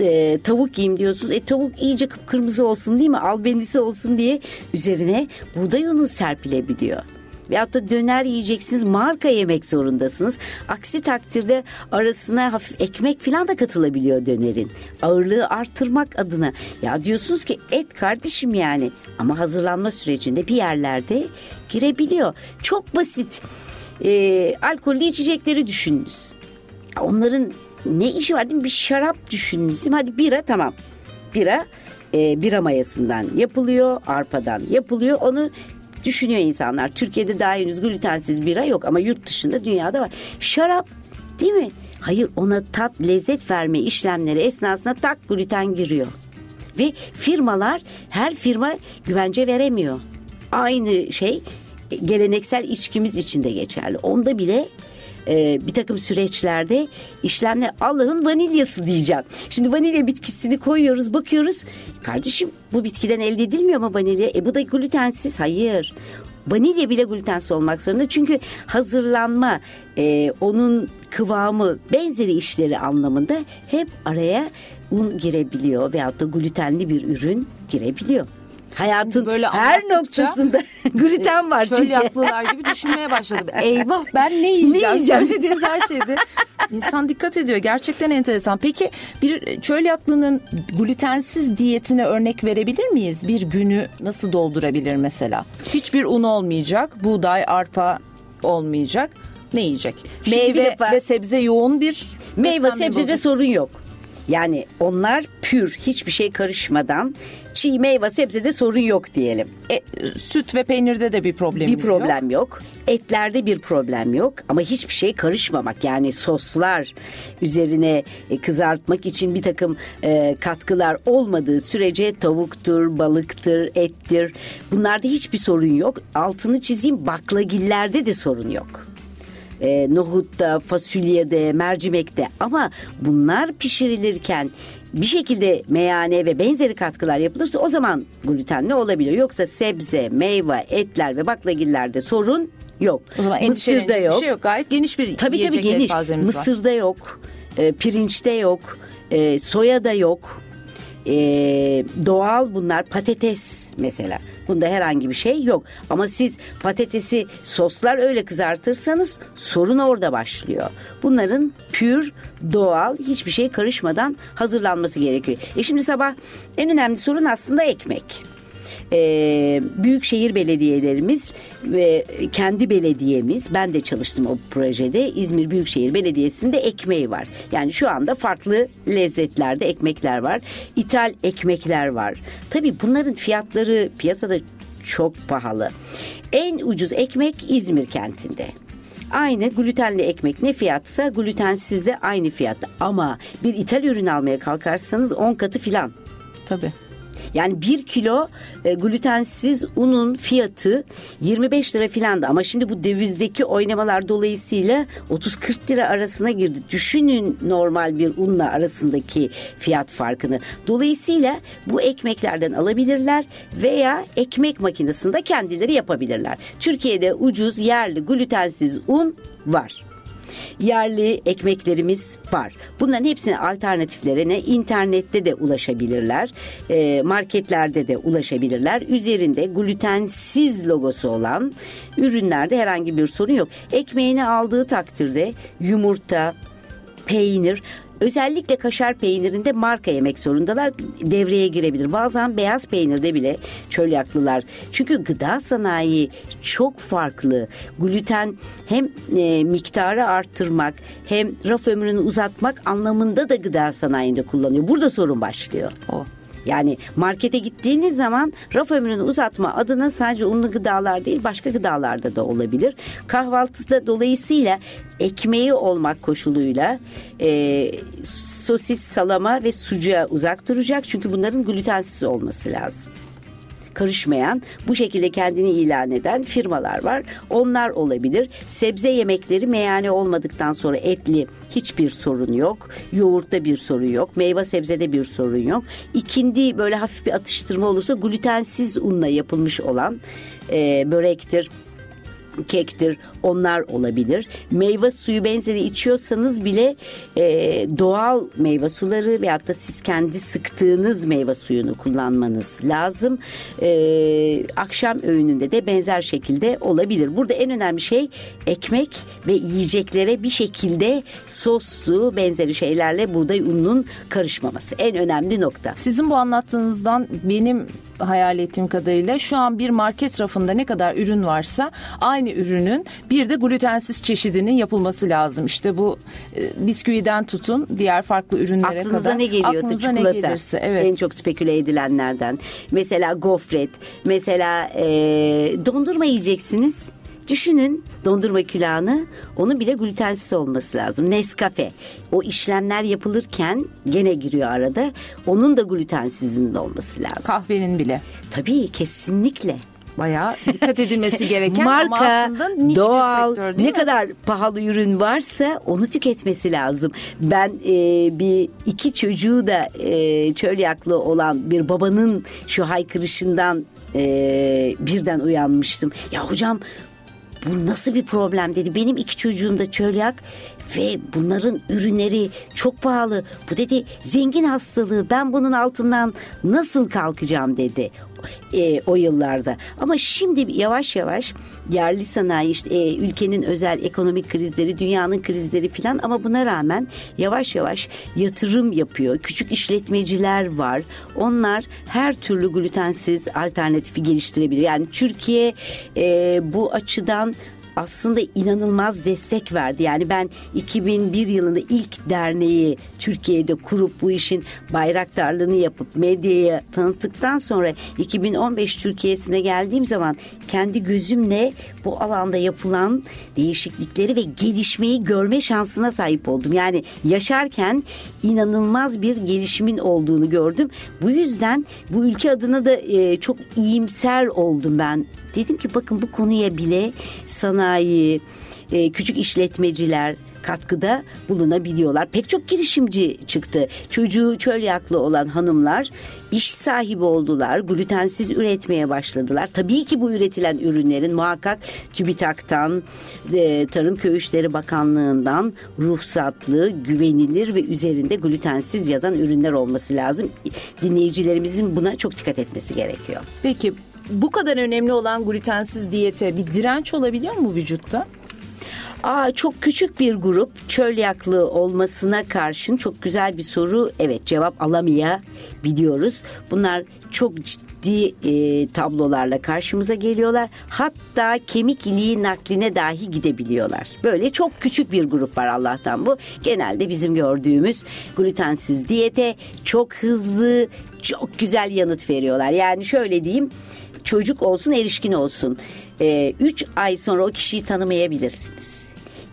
e, tavuk yiyeyim diyorsunuz. E tavuk iyice kıpkırmızı olsun değil mi? Albenisi olsun diye üzerine buğday unu serpilebiliyor veyahut da döner yiyeceksiniz marka yemek zorundasınız. Aksi takdirde arasına hafif ekmek falan da katılabiliyor dönerin. Ağırlığı artırmak adına. Ya diyorsunuz ki et kardeşim yani ama hazırlanma sürecinde bir yerlerde girebiliyor. Çok basit. Ee, alkollü içecekleri düşününüz. Onların ne işi var değil mi? Bir şarap düşününüz değil mi? Hadi bira tamam. Bira e, bira mayasından yapılıyor, arpadan yapılıyor. Onu düşünüyor insanlar. Türkiye'de daha henüz glutensiz bira yok ama yurt dışında dünyada var. Şarap değil mi? Hayır ona tat lezzet verme işlemleri esnasında tak gluten giriyor. Ve firmalar her firma güvence veremiyor. Aynı şey geleneksel içkimiz için de geçerli. Onda bile e, bir takım süreçlerde işlemler Allah'ın vanilyası diyeceğim. Şimdi vanilya bitkisini koyuyoruz bakıyoruz. Kardeşim bu bitkiden elde edilmiyor mu vanilya? E bu da glutensiz. Hayır. Vanilya bile glutensiz olmak zorunda. Çünkü hazırlanma, e, onun kıvamı, benzeri işleri anlamında hep araya un girebiliyor veyahut da glutenli bir ürün girebiliyor. Hayatın böyle her noktasında gluten var çünkü. yaklılar gibi düşünmeye başladım. Eyvah ben ne yiyeceğim? ne yiyeceğim? Söylediğiniz her şeyde. İnsan dikkat ediyor. Gerçekten enteresan. Peki bir çöl yaklının glutensiz diyetine örnek verebilir miyiz? Bir günü nasıl doldurabilir mesela? Hiçbir un olmayacak. Buğday, arpa olmayacak. Ne yiyecek? Şimdi Meyve defa, ve sebze yoğun bir Meyve sebzede sorun yok. Yani onlar pür hiçbir şey karışmadan çiğ meyve sebzede sorun yok diyelim. E, süt ve peynirde de bir problemimiz Bir problem yok. yok. Etlerde bir problem yok ama hiçbir şey karışmamak yani soslar üzerine e, kızartmak için bir takım e, katkılar olmadığı sürece tavuktur, balıktır, ettir bunlarda hiçbir sorun yok. Altını çizeyim baklagillerde de sorun yok e, nohutta, fasulyede, mercimekte ama bunlar pişirilirken bir şekilde meyane ve benzeri katkılar yapılırsa o zaman glutenli olabiliyor. Yoksa sebze, meyve, etler ve baklagillerde sorun yok. O zaman Mısır'da yok. bir şey yok. Gayet geniş bir tabii, tabii, geniş. Mısır'da var. yok. E, pirinçte yok. E, soya da yok e, doğal bunlar patates mesela. Bunda herhangi bir şey yok. Ama siz patatesi soslar öyle kızartırsanız sorun orada başlıyor. Bunların pür, doğal, hiçbir şey karışmadan hazırlanması gerekiyor. E şimdi sabah en önemli sorun aslında ekmek e, büyükşehir belediyelerimiz ve kendi belediyemiz ben de çalıştım o projede İzmir Büyükşehir Belediyesi'nde ekmeği var. Yani şu anda farklı lezzetlerde ekmekler var. İthal ekmekler var. Tabii bunların fiyatları piyasada çok pahalı. En ucuz ekmek İzmir kentinde. Aynı glutenli ekmek ne fiyatsa glutensiz de aynı fiyatta. Ama bir ithal ürün almaya kalkarsanız 10 katı filan. Tabii. Yani bir kilo e, glutensiz unun fiyatı 25 lira filandı ama şimdi bu dövizdeki oynamalar dolayısıyla 30-40 lira arasına girdi. Düşünün normal bir unla arasındaki fiyat farkını. Dolayısıyla bu ekmeklerden alabilirler veya ekmek makinesinde kendileri yapabilirler. Türkiye'de ucuz yerli glutensiz un var. Yerli ekmeklerimiz var. Bunların hepsine alternatiflerine internette de ulaşabilirler. E, marketlerde de ulaşabilirler. Üzerinde glutensiz logosu olan ürünlerde herhangi bir sorun yok. Ekmeğini aldığı takdirde yumurta, peynir Özellikle kaşar peynirinde marka yemek zorundalar devreye girebilir. Bazen beyaz peynirde bile çölyaklılar. Çünkü gıda sanayi çok farklı. Gluten hem e, miktarı arttırmak hem raf ömrünü uzatmak anlamında da gıda sanayinde kullanıyor. Burada sorun başlıyor. O. Yani markete gittiğiniz zaman raf ömrünü uzatma adına sadece unlu gıdalar değil başka gıdalarda da olabilir. Kahvaltıda dolayısıyla ekmeği olmak koşuluyla e, sosis, salama ve sucuğa uzak duracak. Çünkü bunların glutensiz olması lazım karışmayan, bu şekilde kendini ilan eden firmalar var. Onlar olabilir. Sebze yemekleri meyane olmadıktan sonra etli hiçbir sorun yok. Yoğurtta bir sorun yok. Meyve sebzede bir sorun yok. İkindi böyle hafif bir atıştırma olursa glutensiz unla yapılmış olan e, börektir, kektir onlar olabilir. Meyve suyu benzeri içiyorsanız bile e, doğal meyve suları veyahut da siz kendi sıktığınız meyve suyunu kullanmanız lazım. E, akşam öğününde de benzer şekilde olabilir. Burada en önemli şey ekmek ve yiyeceklere bir şekilde soslu benzeri şeylerle buğday ununun karışmaması. En önemli nokta. Sizin bu anlattığınızdan benim hayal ettiğim kadarıyla şu an bir market rafında ne kadar ürün varsa aynı ürünün bir de glutensiz çeşidinin yapılması lazım. İşte bu e, bisküviden tutun diğer farklı ürünlere Aklınıza kadar. ne geliyorsa Aklınıza çikolata. Ne gelirse, evet. En çok speküle edilenlerden. Mesela gofret, mesela e, dondurma yiyeceksiniz. Düşünün dondurma külahını onun bile glutensiz olması lazım. Nescafe o işlemler yapılırken gene giriyor arada. Onun da glutensizin de olması lazım. Kahvenin bile. Tabii kesinlikle bayağı dikkat edilmesi gereken Marka, ama aslında niş doğal, bir sektör değil ne mi? kadar pahalı ürün varsa onu tüketmesi lazım. Ben e, bir iki çocuğu da e, çölyaklı olan bir babanın şu haykırışından e, birden uyanmıştım. Ya hocam bu nasıl bir problem dedi. Benim iki çocuğum da çölyak ve bunların ürünleri çok pahalı. Bu dedi zengin hastalığı ben bunun altından nasıl kalkacağım dedi e, o yıllarda. Ama şimdi yavaş yavaş yerli sanayi işte e, ülkenin özel ekonomik krizleri, dünyanın krizleri filan ama buna rağmen yavaş yavaş yatırım yapıyor. Küçük işletmeciler var. Onlar her türlü glutensiz alternatifi geliştirebiliyor. Yani Türkiye e, bu açıdan aslında inanılmaz destek verdi. Yani ben 2001 yılında ilk derneği Türkiye'de kurup bu işin bayraktarlığını yapıp medyaya tanıttıktan sonra 2015 Türkiye'sine geldiğim zaman kendi gözümle bu alanda yapılan değişiklikleri ve gelişmeyi görme şansına sahip oldum. Yani yaşarken inanılmaz bir gelişimin olduğunu gördüm. Bu yüzden bu ülke adına da e, çok iyimser oldum ben. Dedim ki bakın bu konuya bile sanayi, e, küçük işletmeciler, katkıda bulunabiliyorlar. Pek çok girişimci çıktı. Çocuğu çölyaklı olan hanımlar iş sahibi oldular. Glutensiz üretmeye başladılar. Tabii ki bu üretilen ürünlerin muhakkak TÜBİTAK'tan, e, Tarım Köy İşleri Bakanlığı'ndan ruhsatlı, güvenilir ve üzerinde glutensiz yazan ürünler olması lazım. Dinleyicilerimizin buna çok dikkat etmesi gerekiyor. Peki bu kadar önemli olan glutensiz diyete bir direnç olabiliyor mu vücutta? Aa, çok küçük bir grup çölyaklı olmasına karşın çok güzel bir soru. Evet cevap alamayabiliyoruz. Bunlar çok ciddi e, tablolarla karşımıza geliyorlar. Hatta kemik iliği nakline dahi gidebiliyorlar. Böyle çok küçük bir grup var Allah'tan bu. Genelde bizim gördüğümüz glutensiz diyete çok hızlı, çok güzel yanıt veriyorlar. Yani şöyle diyeyim çocuk olsun erişkin olsun. 3 ee, üç ay sonra o kişiyi tanımayabilirsiniz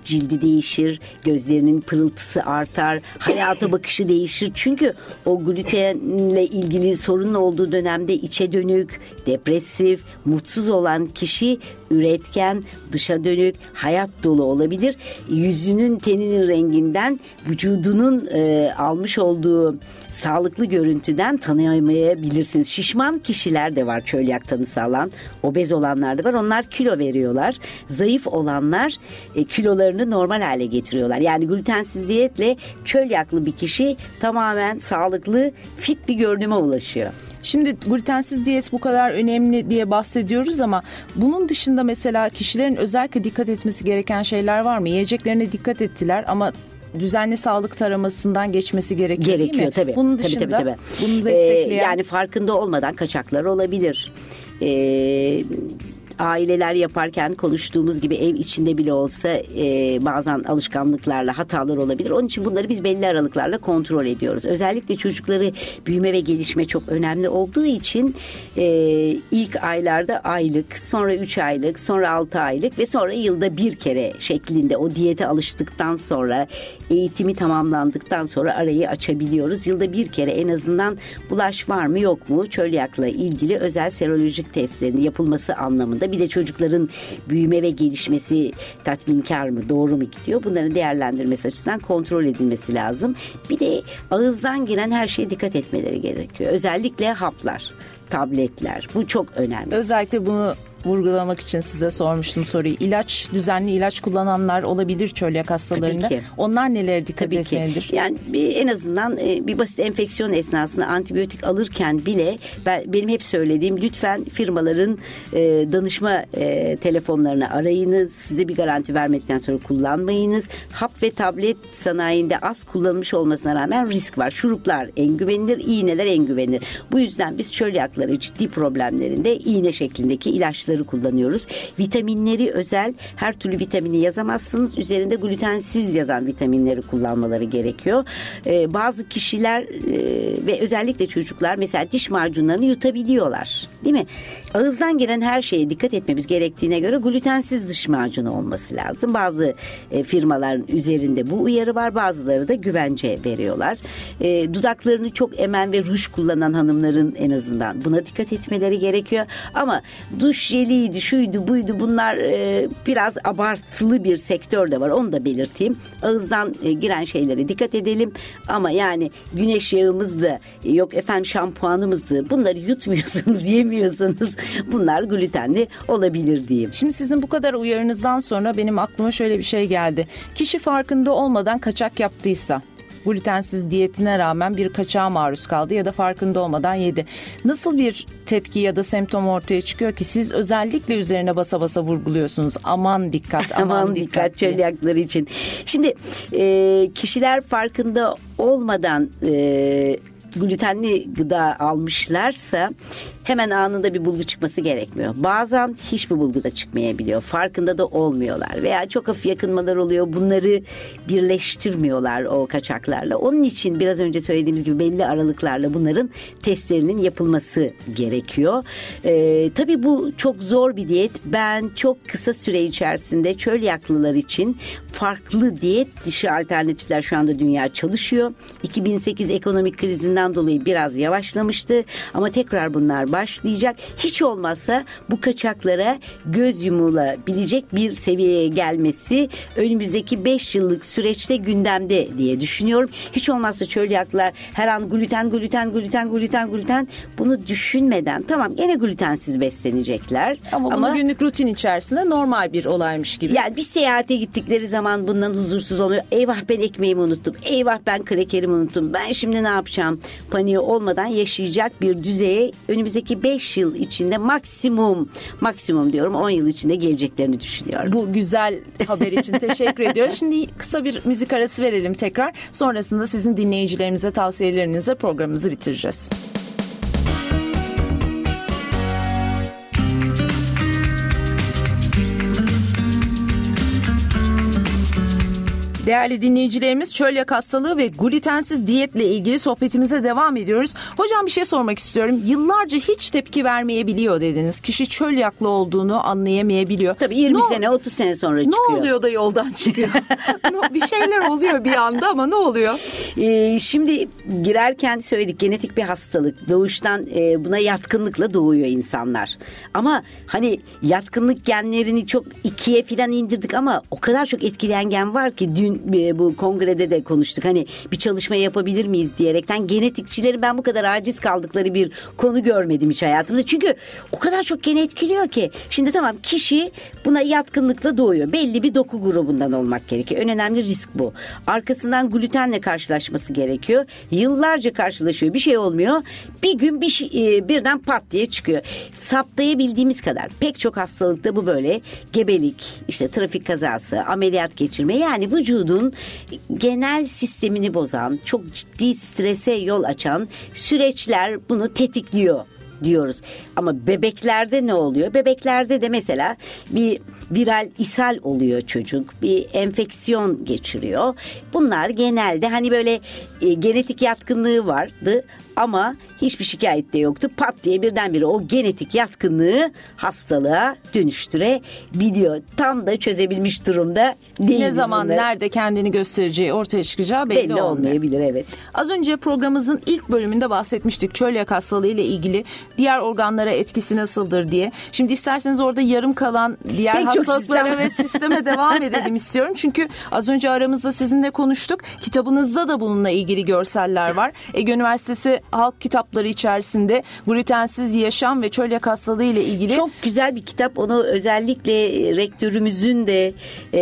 cildi değişir, gözlerinin pırıltısı artar, hayata bakışı değişir. Çünkü o glutenle ilgili sorun olduğu dönemde içe dönük, depresif, mutsuz olan kişi üretken, dışa dönük, hayat dolu olabilir. Yüzünün teninin renginden vücudunun e, almış olduğu sağlıklı görüntüden tanıyamayabilirsiniz. Şişman kişiler de var çölyak tanısı alan. Obez olanlar da var. Onlar kilo veriyorlar. Zayıf olanlar e, kilolarını normal hale getiriyorlar. Yani glutensiz diyetle çölyaklı bir kişi tamamen sağlıklı, fit bir görünüme ulaşıyor. Şimdi glutensiz diyet bu kadar önemli diye bahsediyoruz ama bunun dışında mesela kişilerin özellikle dikkat etmesi gereken şeyler var mı? Yiyeceklerine dikkat ettiler ama düzenli sağlık taramasından geçmesi gerekiyor, gerekiyor değil mi? tabii. Bunun tabii, dışında tabii, tabii. bunu Ee, destekleyen yani farkında olmadan kaçaklar olabilir. Ee, aileler yaparken konuştuğumuz gibi ev içinde bile olsa e, bazen alışkanlıklarla hatalar olabilir. Onun için bunları biz belli aralıklarla kontrol ediyoruz. Özellikle çocukları büyüme ve gelişme çok önemli olduğu için e, ilk aylarda aylık, sonra 3 aylık, sonra 6 aylık ve sonra yılda bir kere şeklinde o diyete alıştıktan sonra eğitimi tamamlandıktan sonra arayı açabiliyoruz. Yılda bir kere en azından bulaş var mı yok mu çölyakla ilgili özel serolojik testlerin yapılması anlamında bir de çocukların büyüme ve gelişmesi tatminkar mı doğru mu gidiyor bunların değerlendirmesi açısından kontrol edilmesi lazım. Bir de ağızdan giren her şeye dikkat etmeleri gerekiyor. Özellikle haplar, tabletler bu çok önemli. özellikle bunu vurgulamak için size sormuştum soruyu. İlaç, düzenli ilaç kullananlar olabilir çölyak hastalarında. Tabii ki. Onlar nelere dikkat Tabii ki. etmelidir? Yani bir- en azından e, bir basit enfeksiyon esnasında antibiyotik alırken bile ben, benim hep söylediğim lütfen firmaların e, danışma e, telefonlarını arayınız. Size bir garanti vermekten sonra kullanmayınız. Hap ve tablet sanayinde az kullanılmış olmasına rağmen risk var. Şuruplar en güvenilir, iğneler en güvenilir. Bu yüzden biz çölyakları ciddi problemlerinde iğne şeklindeki ilaçları kullanıyoruz. Vitaminleri özel her türlü vitamini yazamazsınız. Üzerinde glutensiz yazan vitaminleri kullanmaları gerekiyor. Ee, bazı kişiler e, ve özellikle çocuklar mesela diş macunlarını yutabiliyorlar. Değil mi? Ağızdan gelen her şeye dikkat etmemiz gerektiğine göre glutensiz diş macunu olması lazım. Bazı e, firmaların üzerinde bu uyarı var. Bazıları da güvence veriyorlar. E, dudaklarını çok emen ve ruj kullanan hanımların en azından buna dikkat etmeleri gerekiyor. Ama duş jeliydi, şuydu, buydu bunlar e, biraz abartılı bir sektör de var. Onu da belirteyim. Ağızdan e, giren şeylere dikkat edelim. Ama yani güneş yağımız da e, yok efendim şampuanımız da bunları yutmuyorsanız, yemiyorsanız bunlar glutenli olabilir diyeyim. Şimdi sizin bu kadar uyarınızdan sonra benim aklıma şöyle bir şey geldi. Kişi farkında olmadan kaçak yaptıysa glutensiz diyetine rağmen bir kaçağa maruz kaldı ya da farkında olmadan yedi. Nasıl bir tepki ya da semptom ortaya çıkıyor ki siz özellikle üzerine basa basa vurguluyorsunuz. Aman dikkat, aman, Aman dikkat. dikkat çölyakları için. Şimdi e, kişiler farkında olmadan e, glutenli gıda almışlarsa hemen anında bir bulgu çıkması gerekmiyor. Bazen hiçbir bulgu da çıkmayabiliyor. Farkında da olmuyorlar veya çok hafif yakınmalar oluyor. Bunları birleştirmiyorlar o kaçaklarla. Onun için biraz önce söylediğimiz gibi belli aralıklarla bunların testlerinin yapılması gerekiyor. Ee, tabii bu çok zor bir diyet. Ben çok kısa süre içerisinde çölyaklılar için farklı diyet dışı alternatifler şu anda dünya çalışıyor. 2008 ekonomik krizinden dolayı biraz yavaşlamıştı ama tekrar bunlar başlayacak. Hiç olmazsa bu kaçaklara göz yumulabilecek bir seviyeye gelmesi önümüzdeki 5 yıllık süreçte gündemde diye düşünüyorum. Hiç olmazsa çölyaklar her an gluten gluten gluten gluten gluten bunu düşünmeden tamam gene glutensiz beslenecekler. Ama, bunu günlük rutin içerisinde normal bir olaymış gibi. yani bir seyahate gittikleri zaman bundan huzursuz oluyor. Eyvah ben ekmeğimi unuttum. Eyvah ben krekerimi unuttum. Ben şimdi ne yapacağım? Paniği olmadan yaşayacak bir düzeye önümüzdeki 5 yıl içinde maksimum maksimum diyorum 10 yıl içinde geleceklerini düşünüyorum. Bu güzel haber için teşekkür ediyoruz. Şimdi kısa bir müzik arası verelim tekrar. Sonrasında sizin dinleyicilerimize tavsiyelerinize programımızı bitireceğiz. Değerli dinleyicilerimiz çölyak hastalığı ve glutensiz diyetle ilgili sohbetimize devam ediyoruz. Hocam bir şey sormak istiyorum. Yıllarca hiç tepki vermeyebiliyor dediniz. Kişi çölyaklı olduğunu anlayamayabiliyor. Tabii 20 ne, sene 30 sene sonra çıkıyor. Ne oluyor da yoldan çıkıyor? bir şeyler oluyor bir anda ama ne oluyor? Ee, şimdi girerken söyledik genetik bir hastalık. Doğuştan e, buna yatkınlıkla doğuyor insanlar. Ama hani yatkınlık genlerini çok ikiye filan indirdik ama o kadar çok etkileyen gen var ki dün dün e, bu kongrede de konuştuk. Hani bir çalışma yapabilir miyiz diyerekten genetikçilerin ben bu kadar aciz kaldıkları bir konu görmedim hiç hayatımda. Çünkü o kadar çok gene etkiliyor ki. Şimdi tamam kişi buna yatkınlıkla doğuyor. Belli bir doku grubundan olmak gerekiyor. En önemli risk bu. Arkasından glutenle karşılaşması gerekiyor. Yıllarca karşılaşıyor. Bir şey olmuyor. Bir gün bir şey, e, birden pat diye çıkıyor. Saptayabildiğimiz kadar pek çok hastalıkta bu böyle gebelik, işte trafik kazası, ameliyat geçirme yani vücudun genel sistemini bozan, çok ciddi strese yol açan süreçler bunu tetikliyor diyoruz. Ama bebeklerde ne oluyor? Bebeklerde de mesela bir viral ishal oluyor çocuk. Bir enfeksiyon geçiriyor. Bunlar genelde hani böyle e, genetik yatkınlığı vardı ama hiçbir şikayet de yoktu. Pat diye birdenbire o genetik yatkınlığı hastalığa dönüştürebiliyor. Tam da çözebilmiş durumda değil. Ne zaman bunları. nerede kendini göstereceği ortaya çıkacağı belli, belli olmayabilir evet. Az önce programımızın ilk bölümünde bahsetmiştik çölyak hastalığı ile ilgili diğer organlara etkisi nasıldır diye. Şimdi isterseniz orada yarım kalan diğer Pek hastalıklara sistem. ve sisteme devam edelim istiyorum. Çünkü az önce aramızda sizinle konuştuk. Kitabınızda da bununla ilgili görseller var. Ege Üniversitesi halk kitapları içerisinde glutensiz yaşam ve çölyak hastalığı ile ilgili. Çok güzel bir kitap. Onu özellikle rektörümüzün de e,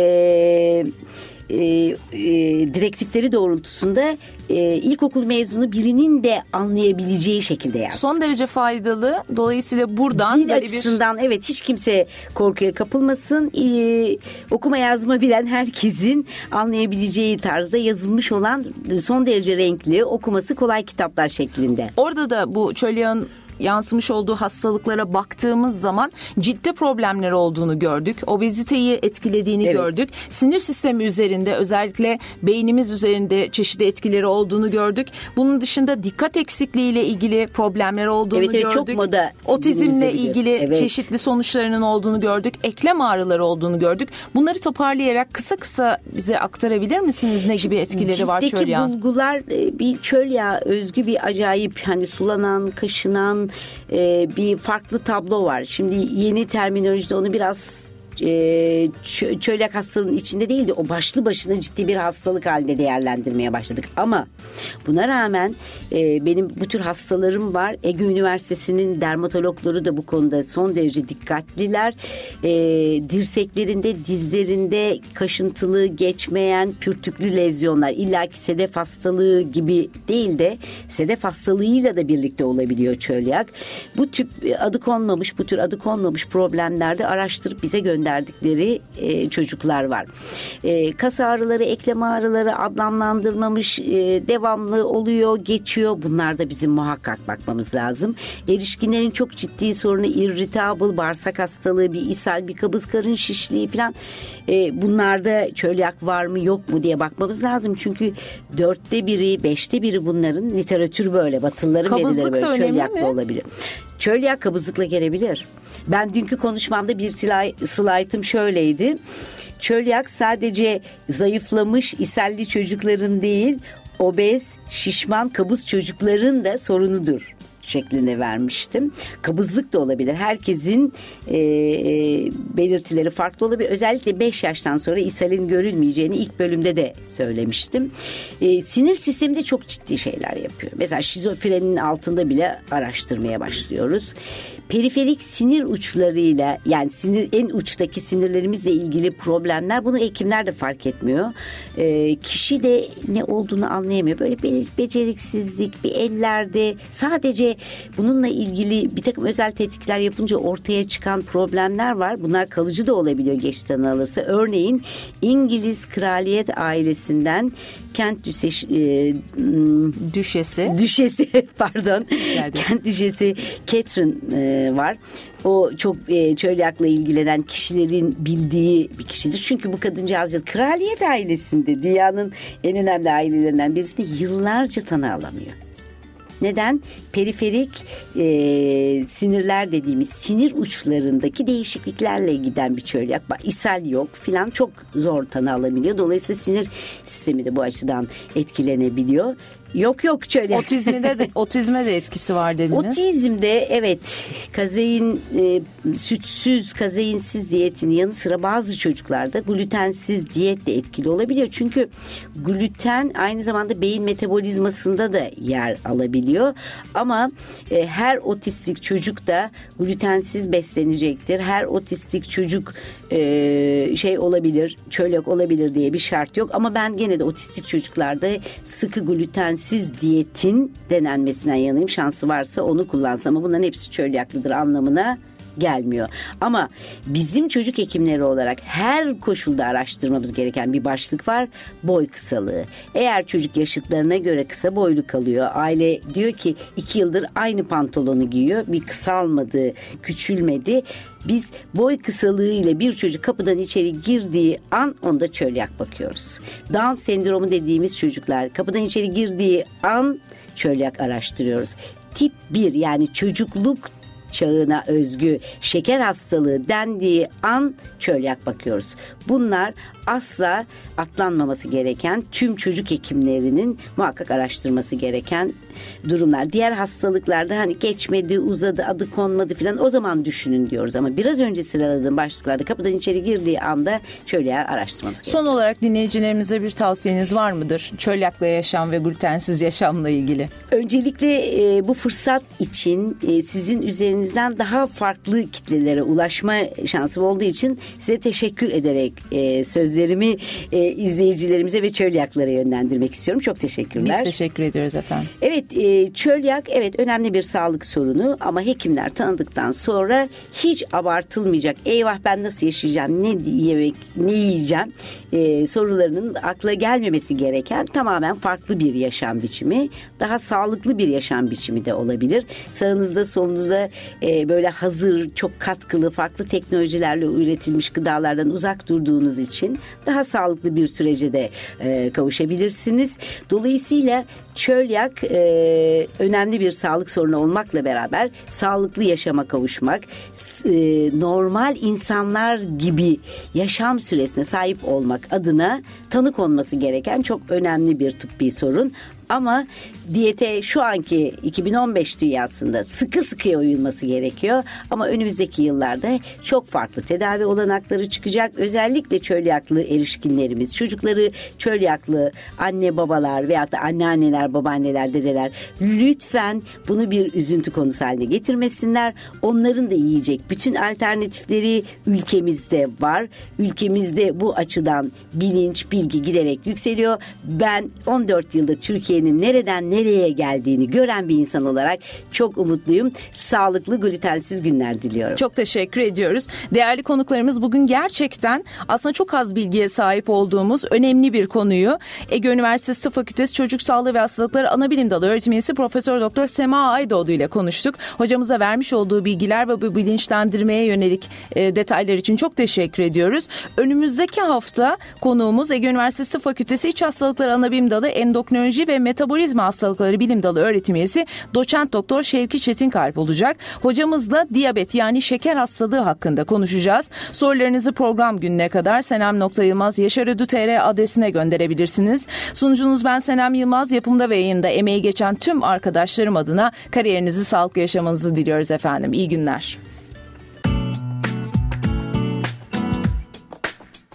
e, e, direktifleri doğrultusunda e, ilkokul mezunu birinin de anlayabileceği şekilde yazdı. Son derece faydalı. Dolayısıyla buradan dil açısından bir... evet hiç kimse korkuya kapılmasın. E, okuma yazma bilen herkesin anlayabileceği tarzda yazılmış olan son derece renkli, okuması kolay kitaplar şeklinde. Orada da bu çölyan yansımış olduğu hastalıklara baktığımız zaman ciddi problemler olduğunu gördük. Obeziteyi etkilediğini evet. gördük. Sinir sistemi üzerinde özellikle beynimiz üzerinde çeşitli etkileri olduğunu gördük. Bunun dışında dikkat eksikliği ile ilgili problemler olduğunu evet, evet, gördük. Çok moda Otizmle ilgili evet. çeşitli sonuçlarının olduğunu gördük. Eklem ağrıları olduğunu gördük. Bunları toparlayarak kısa kısa bize aktarabilir misiniz? Ne gibi etkileri Ciddeki var çöl yağı? bulgular e, bir çöl yağı özgü bir acayip hani sulanan, kaşınan, e, bir farklı tablo var. Şimdi yeni terminolojide onu biraz e, çölyak hastalığının içinde değildi. O başlı başına ciddi bir hastalık halinde değerlendirmeye başladık. Ama buna rağmen e, benim bu tür hastalarım var. Ege Üniversitesi'nin dermatologları da bu konuda son derece dikkatliler. E, dirseklerinde, dizlerinde kaşıntılı, geçmeyen, pürtüklü lezyonlar illaki sedef hastalığı gibi değil de sedef hastalığıyla da birlikte olabiliyor çölyak. Bu tip adı konmamış, bu tür adı konmamış problemlerde araştırıp bize gönder gönderdikleri e, çocuklar var. E, kas ağrıları, eklem ağrıları adlandırmamış e, devamlı oluyor, geçiyor. Bunlar da bizim muhakkak bakmamız lazım. Erişkinlerin çok ciddi sorunu irritable, bağırsak hastalığı, bir ishal, bir kabız karın şişliği falan. E, bunlarda çölyak var mı yok mu diye bakmamız lazım. Çünkü dörtte biri, beşte biri bunların literatür böyle. Batılıların verileri böyle çölyaklı olabilir. Çölyak kabızlıkla gelebilir. Ben dünkü konuşmamda bir slaytım şöyleydi. Çölyak sadece zayıflamış iselli çocukların değil, obez, şişman, kabız çocukların da sorunudur şeklinde vermiştim. Kabızlık da olabilir. Herkesin e, e, belirtileri farklı olabilir. Özellikle 5 yaştan sonra ishalin görülmeyeceğini ilk bölümde de söylemiştim. E, sinir sisteminde çok ciddi şeyler yapıyor. Mesela şizofrenin altında bile araştırmaya başlıyoruz periferik sinir uçlarıyla yani sinir en uçtaki sinirlerimizle ilgili problemler bunu hekimler de fark etmiyor. E, kişi de ne olduğunu anlayamıyor. Böyle bir beceriksizlik bir ellerde sadece bununla ilgili bir takım özel tetkikler yapınca ortaya çıkan problemler var. Bunlar kalıcı da olabiliyor geç tanı alırsa. Örneğin İngiliz kraliyet ailesinden Kent Düşeş, e, Düşesi. Düşesi pardon. Kent Düşesi Catherine e, var. O çok e, çölyakla ilgilenen kişilerin bildiği bir kişidir. Çünkü bu kadıncağız kraliyet ailesinde dünyanın en önemli ailelerinden birisinde yıllarca tanı alamıyor. Neden? Periferik e, sinirler dediğimiz sinir uçlarındaki değişikliklerle giden bir çölyak. İshal yok filan çok zor tanı alabiliyor. Dolayısıyla sinir sistemi de bu açıdan etkilenebiliyor. Yok yok şöyle. Otizmde de otizme de etkisi var dediniz. Otizmde evet kazein e, sütsüz kazeinsiz diyetin yanı sıra bazı çocuklarda glutensiz diyet de etkili olabiliyor. Çünkü gluten aynı zamanda beyin metabolizmasında da yer alabiliyor. Ama e, her otistik çocuk da glutensiz beslenecektir. Her otistik çocuk e, şey olabilir, çölyak olabilir diye bir şart yok. Ama ben gene de otistik çocuklarda sıkı gluten glutensiz diyetin denenmesinden yanayım. Şansı varsa onu kullansam ama bunların hepsi çölyaklıdır anlamına gelmiyor. Ama bizim çocuk hekimleri olarak her koşulda araştırmamız gereken bir başlık var. Boy kısalığı. Eğer çocuk yaşıtlarına göre kısa boylu kalıyor. Aile diyor ki iki yıldır aynı pantolonu giyiyor. Bir kısalmadı, küçülmedi. Biz boy kısalığı ile bir çocuk kapıdan içeri girdiği an onda çölyak bakıyoruz. Down sendromu dediğimiz çocuklar kapıdan içeri girdiği an çölyak araştırıyoruz. Tip 1 yani çocukluk çağına özgü şeker hastalığı dendiği an çölyak bakıyoruz. Bunlar asla atlanmaması gereken tüm çocuk hekimlerinin muhakkak araştırması gereken durumlar. Diğer hastalıklarda hani geçmedi, uzadı, adı konmadı filan o zaman düşünün diyoruz ama biraz önce sıraladığım başlıklarda kapıdan içeri girdiği anda çölyağı araştırmamız gerekiyor. Son olarak dinleyicilerimize bir tavsiyeniz var mıdır? Çölyakla yaşam ve glutensiz yaşamla ilgili. Öncelikle e, bu fırsat için e, sizin üzerinizden daha farklı kitlelere ulaşma şansım olduğu için size teşekkür ederek e, sözlerimi e, izleyicilerimize ve çölyaklara yönlendirmek istiyorum. Çok teşekkürler. Biz teşekkür ediyoruz efendim. Evet e, çölyak evet önemli bir sağlık sorunu ama hekimler tanıdıktan sonra hiç abartılmayacak. Eyvah ben nasıl yaşayacağım, ne yemek, ne yiyeceğim e, sorularının akla gelmemesi gereken tamamen farklı bir yaşam biçimi. Daha sağlıklı bir yaşam biçimi de olabilir. Sağınızda solunuzda e, böyle hazır, çok katkılı, farklı teknolojilerle üretilmiş gıdalardan uzak durduğunuz için daha sağlıklı bir sürece de e, kavuşabilirsiniz. Dolayısıyla çölyak e, önemli bir sağlık sorunu olmakla beraber sağlıklı yaşama kavuşmak, e, normal insanlar gibi yaşam süresine sahip olmak adına tanı konması gereken çok önemli bir tıbbi sorun. Ama diyete şu anki 2015 dünyasında sıkı sıkıya uyulması gerekiyor. Ama önümüzdeki yıllarda çok farklı tedavi olanakları çıkacak. Özellikle çölyaklı erişkinlerimiz, çocukları çölyaklı anne babalar veyahut da anneanneler, babaanneler, dedeler lütfen bunu bir üzüntü konusu haline getirmesinler. Onların da yiyecek bütün alternatifleri ülkemizde var. Ülkemizde bu açıdan bilinç, bilgi giderek yükseliyor. Ben 14 yılda Türkiye'nin nereden nereye geldiğini gören bir insan olarak çok umutluyum. Sağlıklı, glutensiz günler diliyorum. Çok teşekkür ediyoruz. Değerli konuklarımız bugün gerçekten aslında çok az bilgiye sahip olduğumuz önemli bir konuyu Ege Üniversitesi Tıp Fakültesi Çocuk Sağlığı ve Hastalıkları Anabilim Dalı öğretim üyesi Profesör Doktor Sema Aydoğdu ile konuştuk. Hocamıza vermiş olduğu bilgiler ve bu bilinçlendirmeye yönelik e, detaylar için çok teşekkür ediyoruz. Önümüzdeki hafta konuğumuz Ege Üniversitesi Fakültesi İç Hastalıkları Anabilim Dalı Endokrinoloji ve Metabolizma Hastalıkları Bilim Dalı öğretim üyesi Doçent Doktor Şevki Çetinkalp olacak. Hocamızla diyabet yani şeker hastalığı hakkında konuşacağız. Sorularınızı program gününe kadar senem.yılmaz yaşarödü.tr adresine gönderebilirsiniz. Sunucunuz ben Senem Yılmaz. Yapımda ve yayında emeği geçen tüm arkadaşlarım adına kariyerinizi sağlıklı yaşamanızı diliyoruz efendim. İyi günler.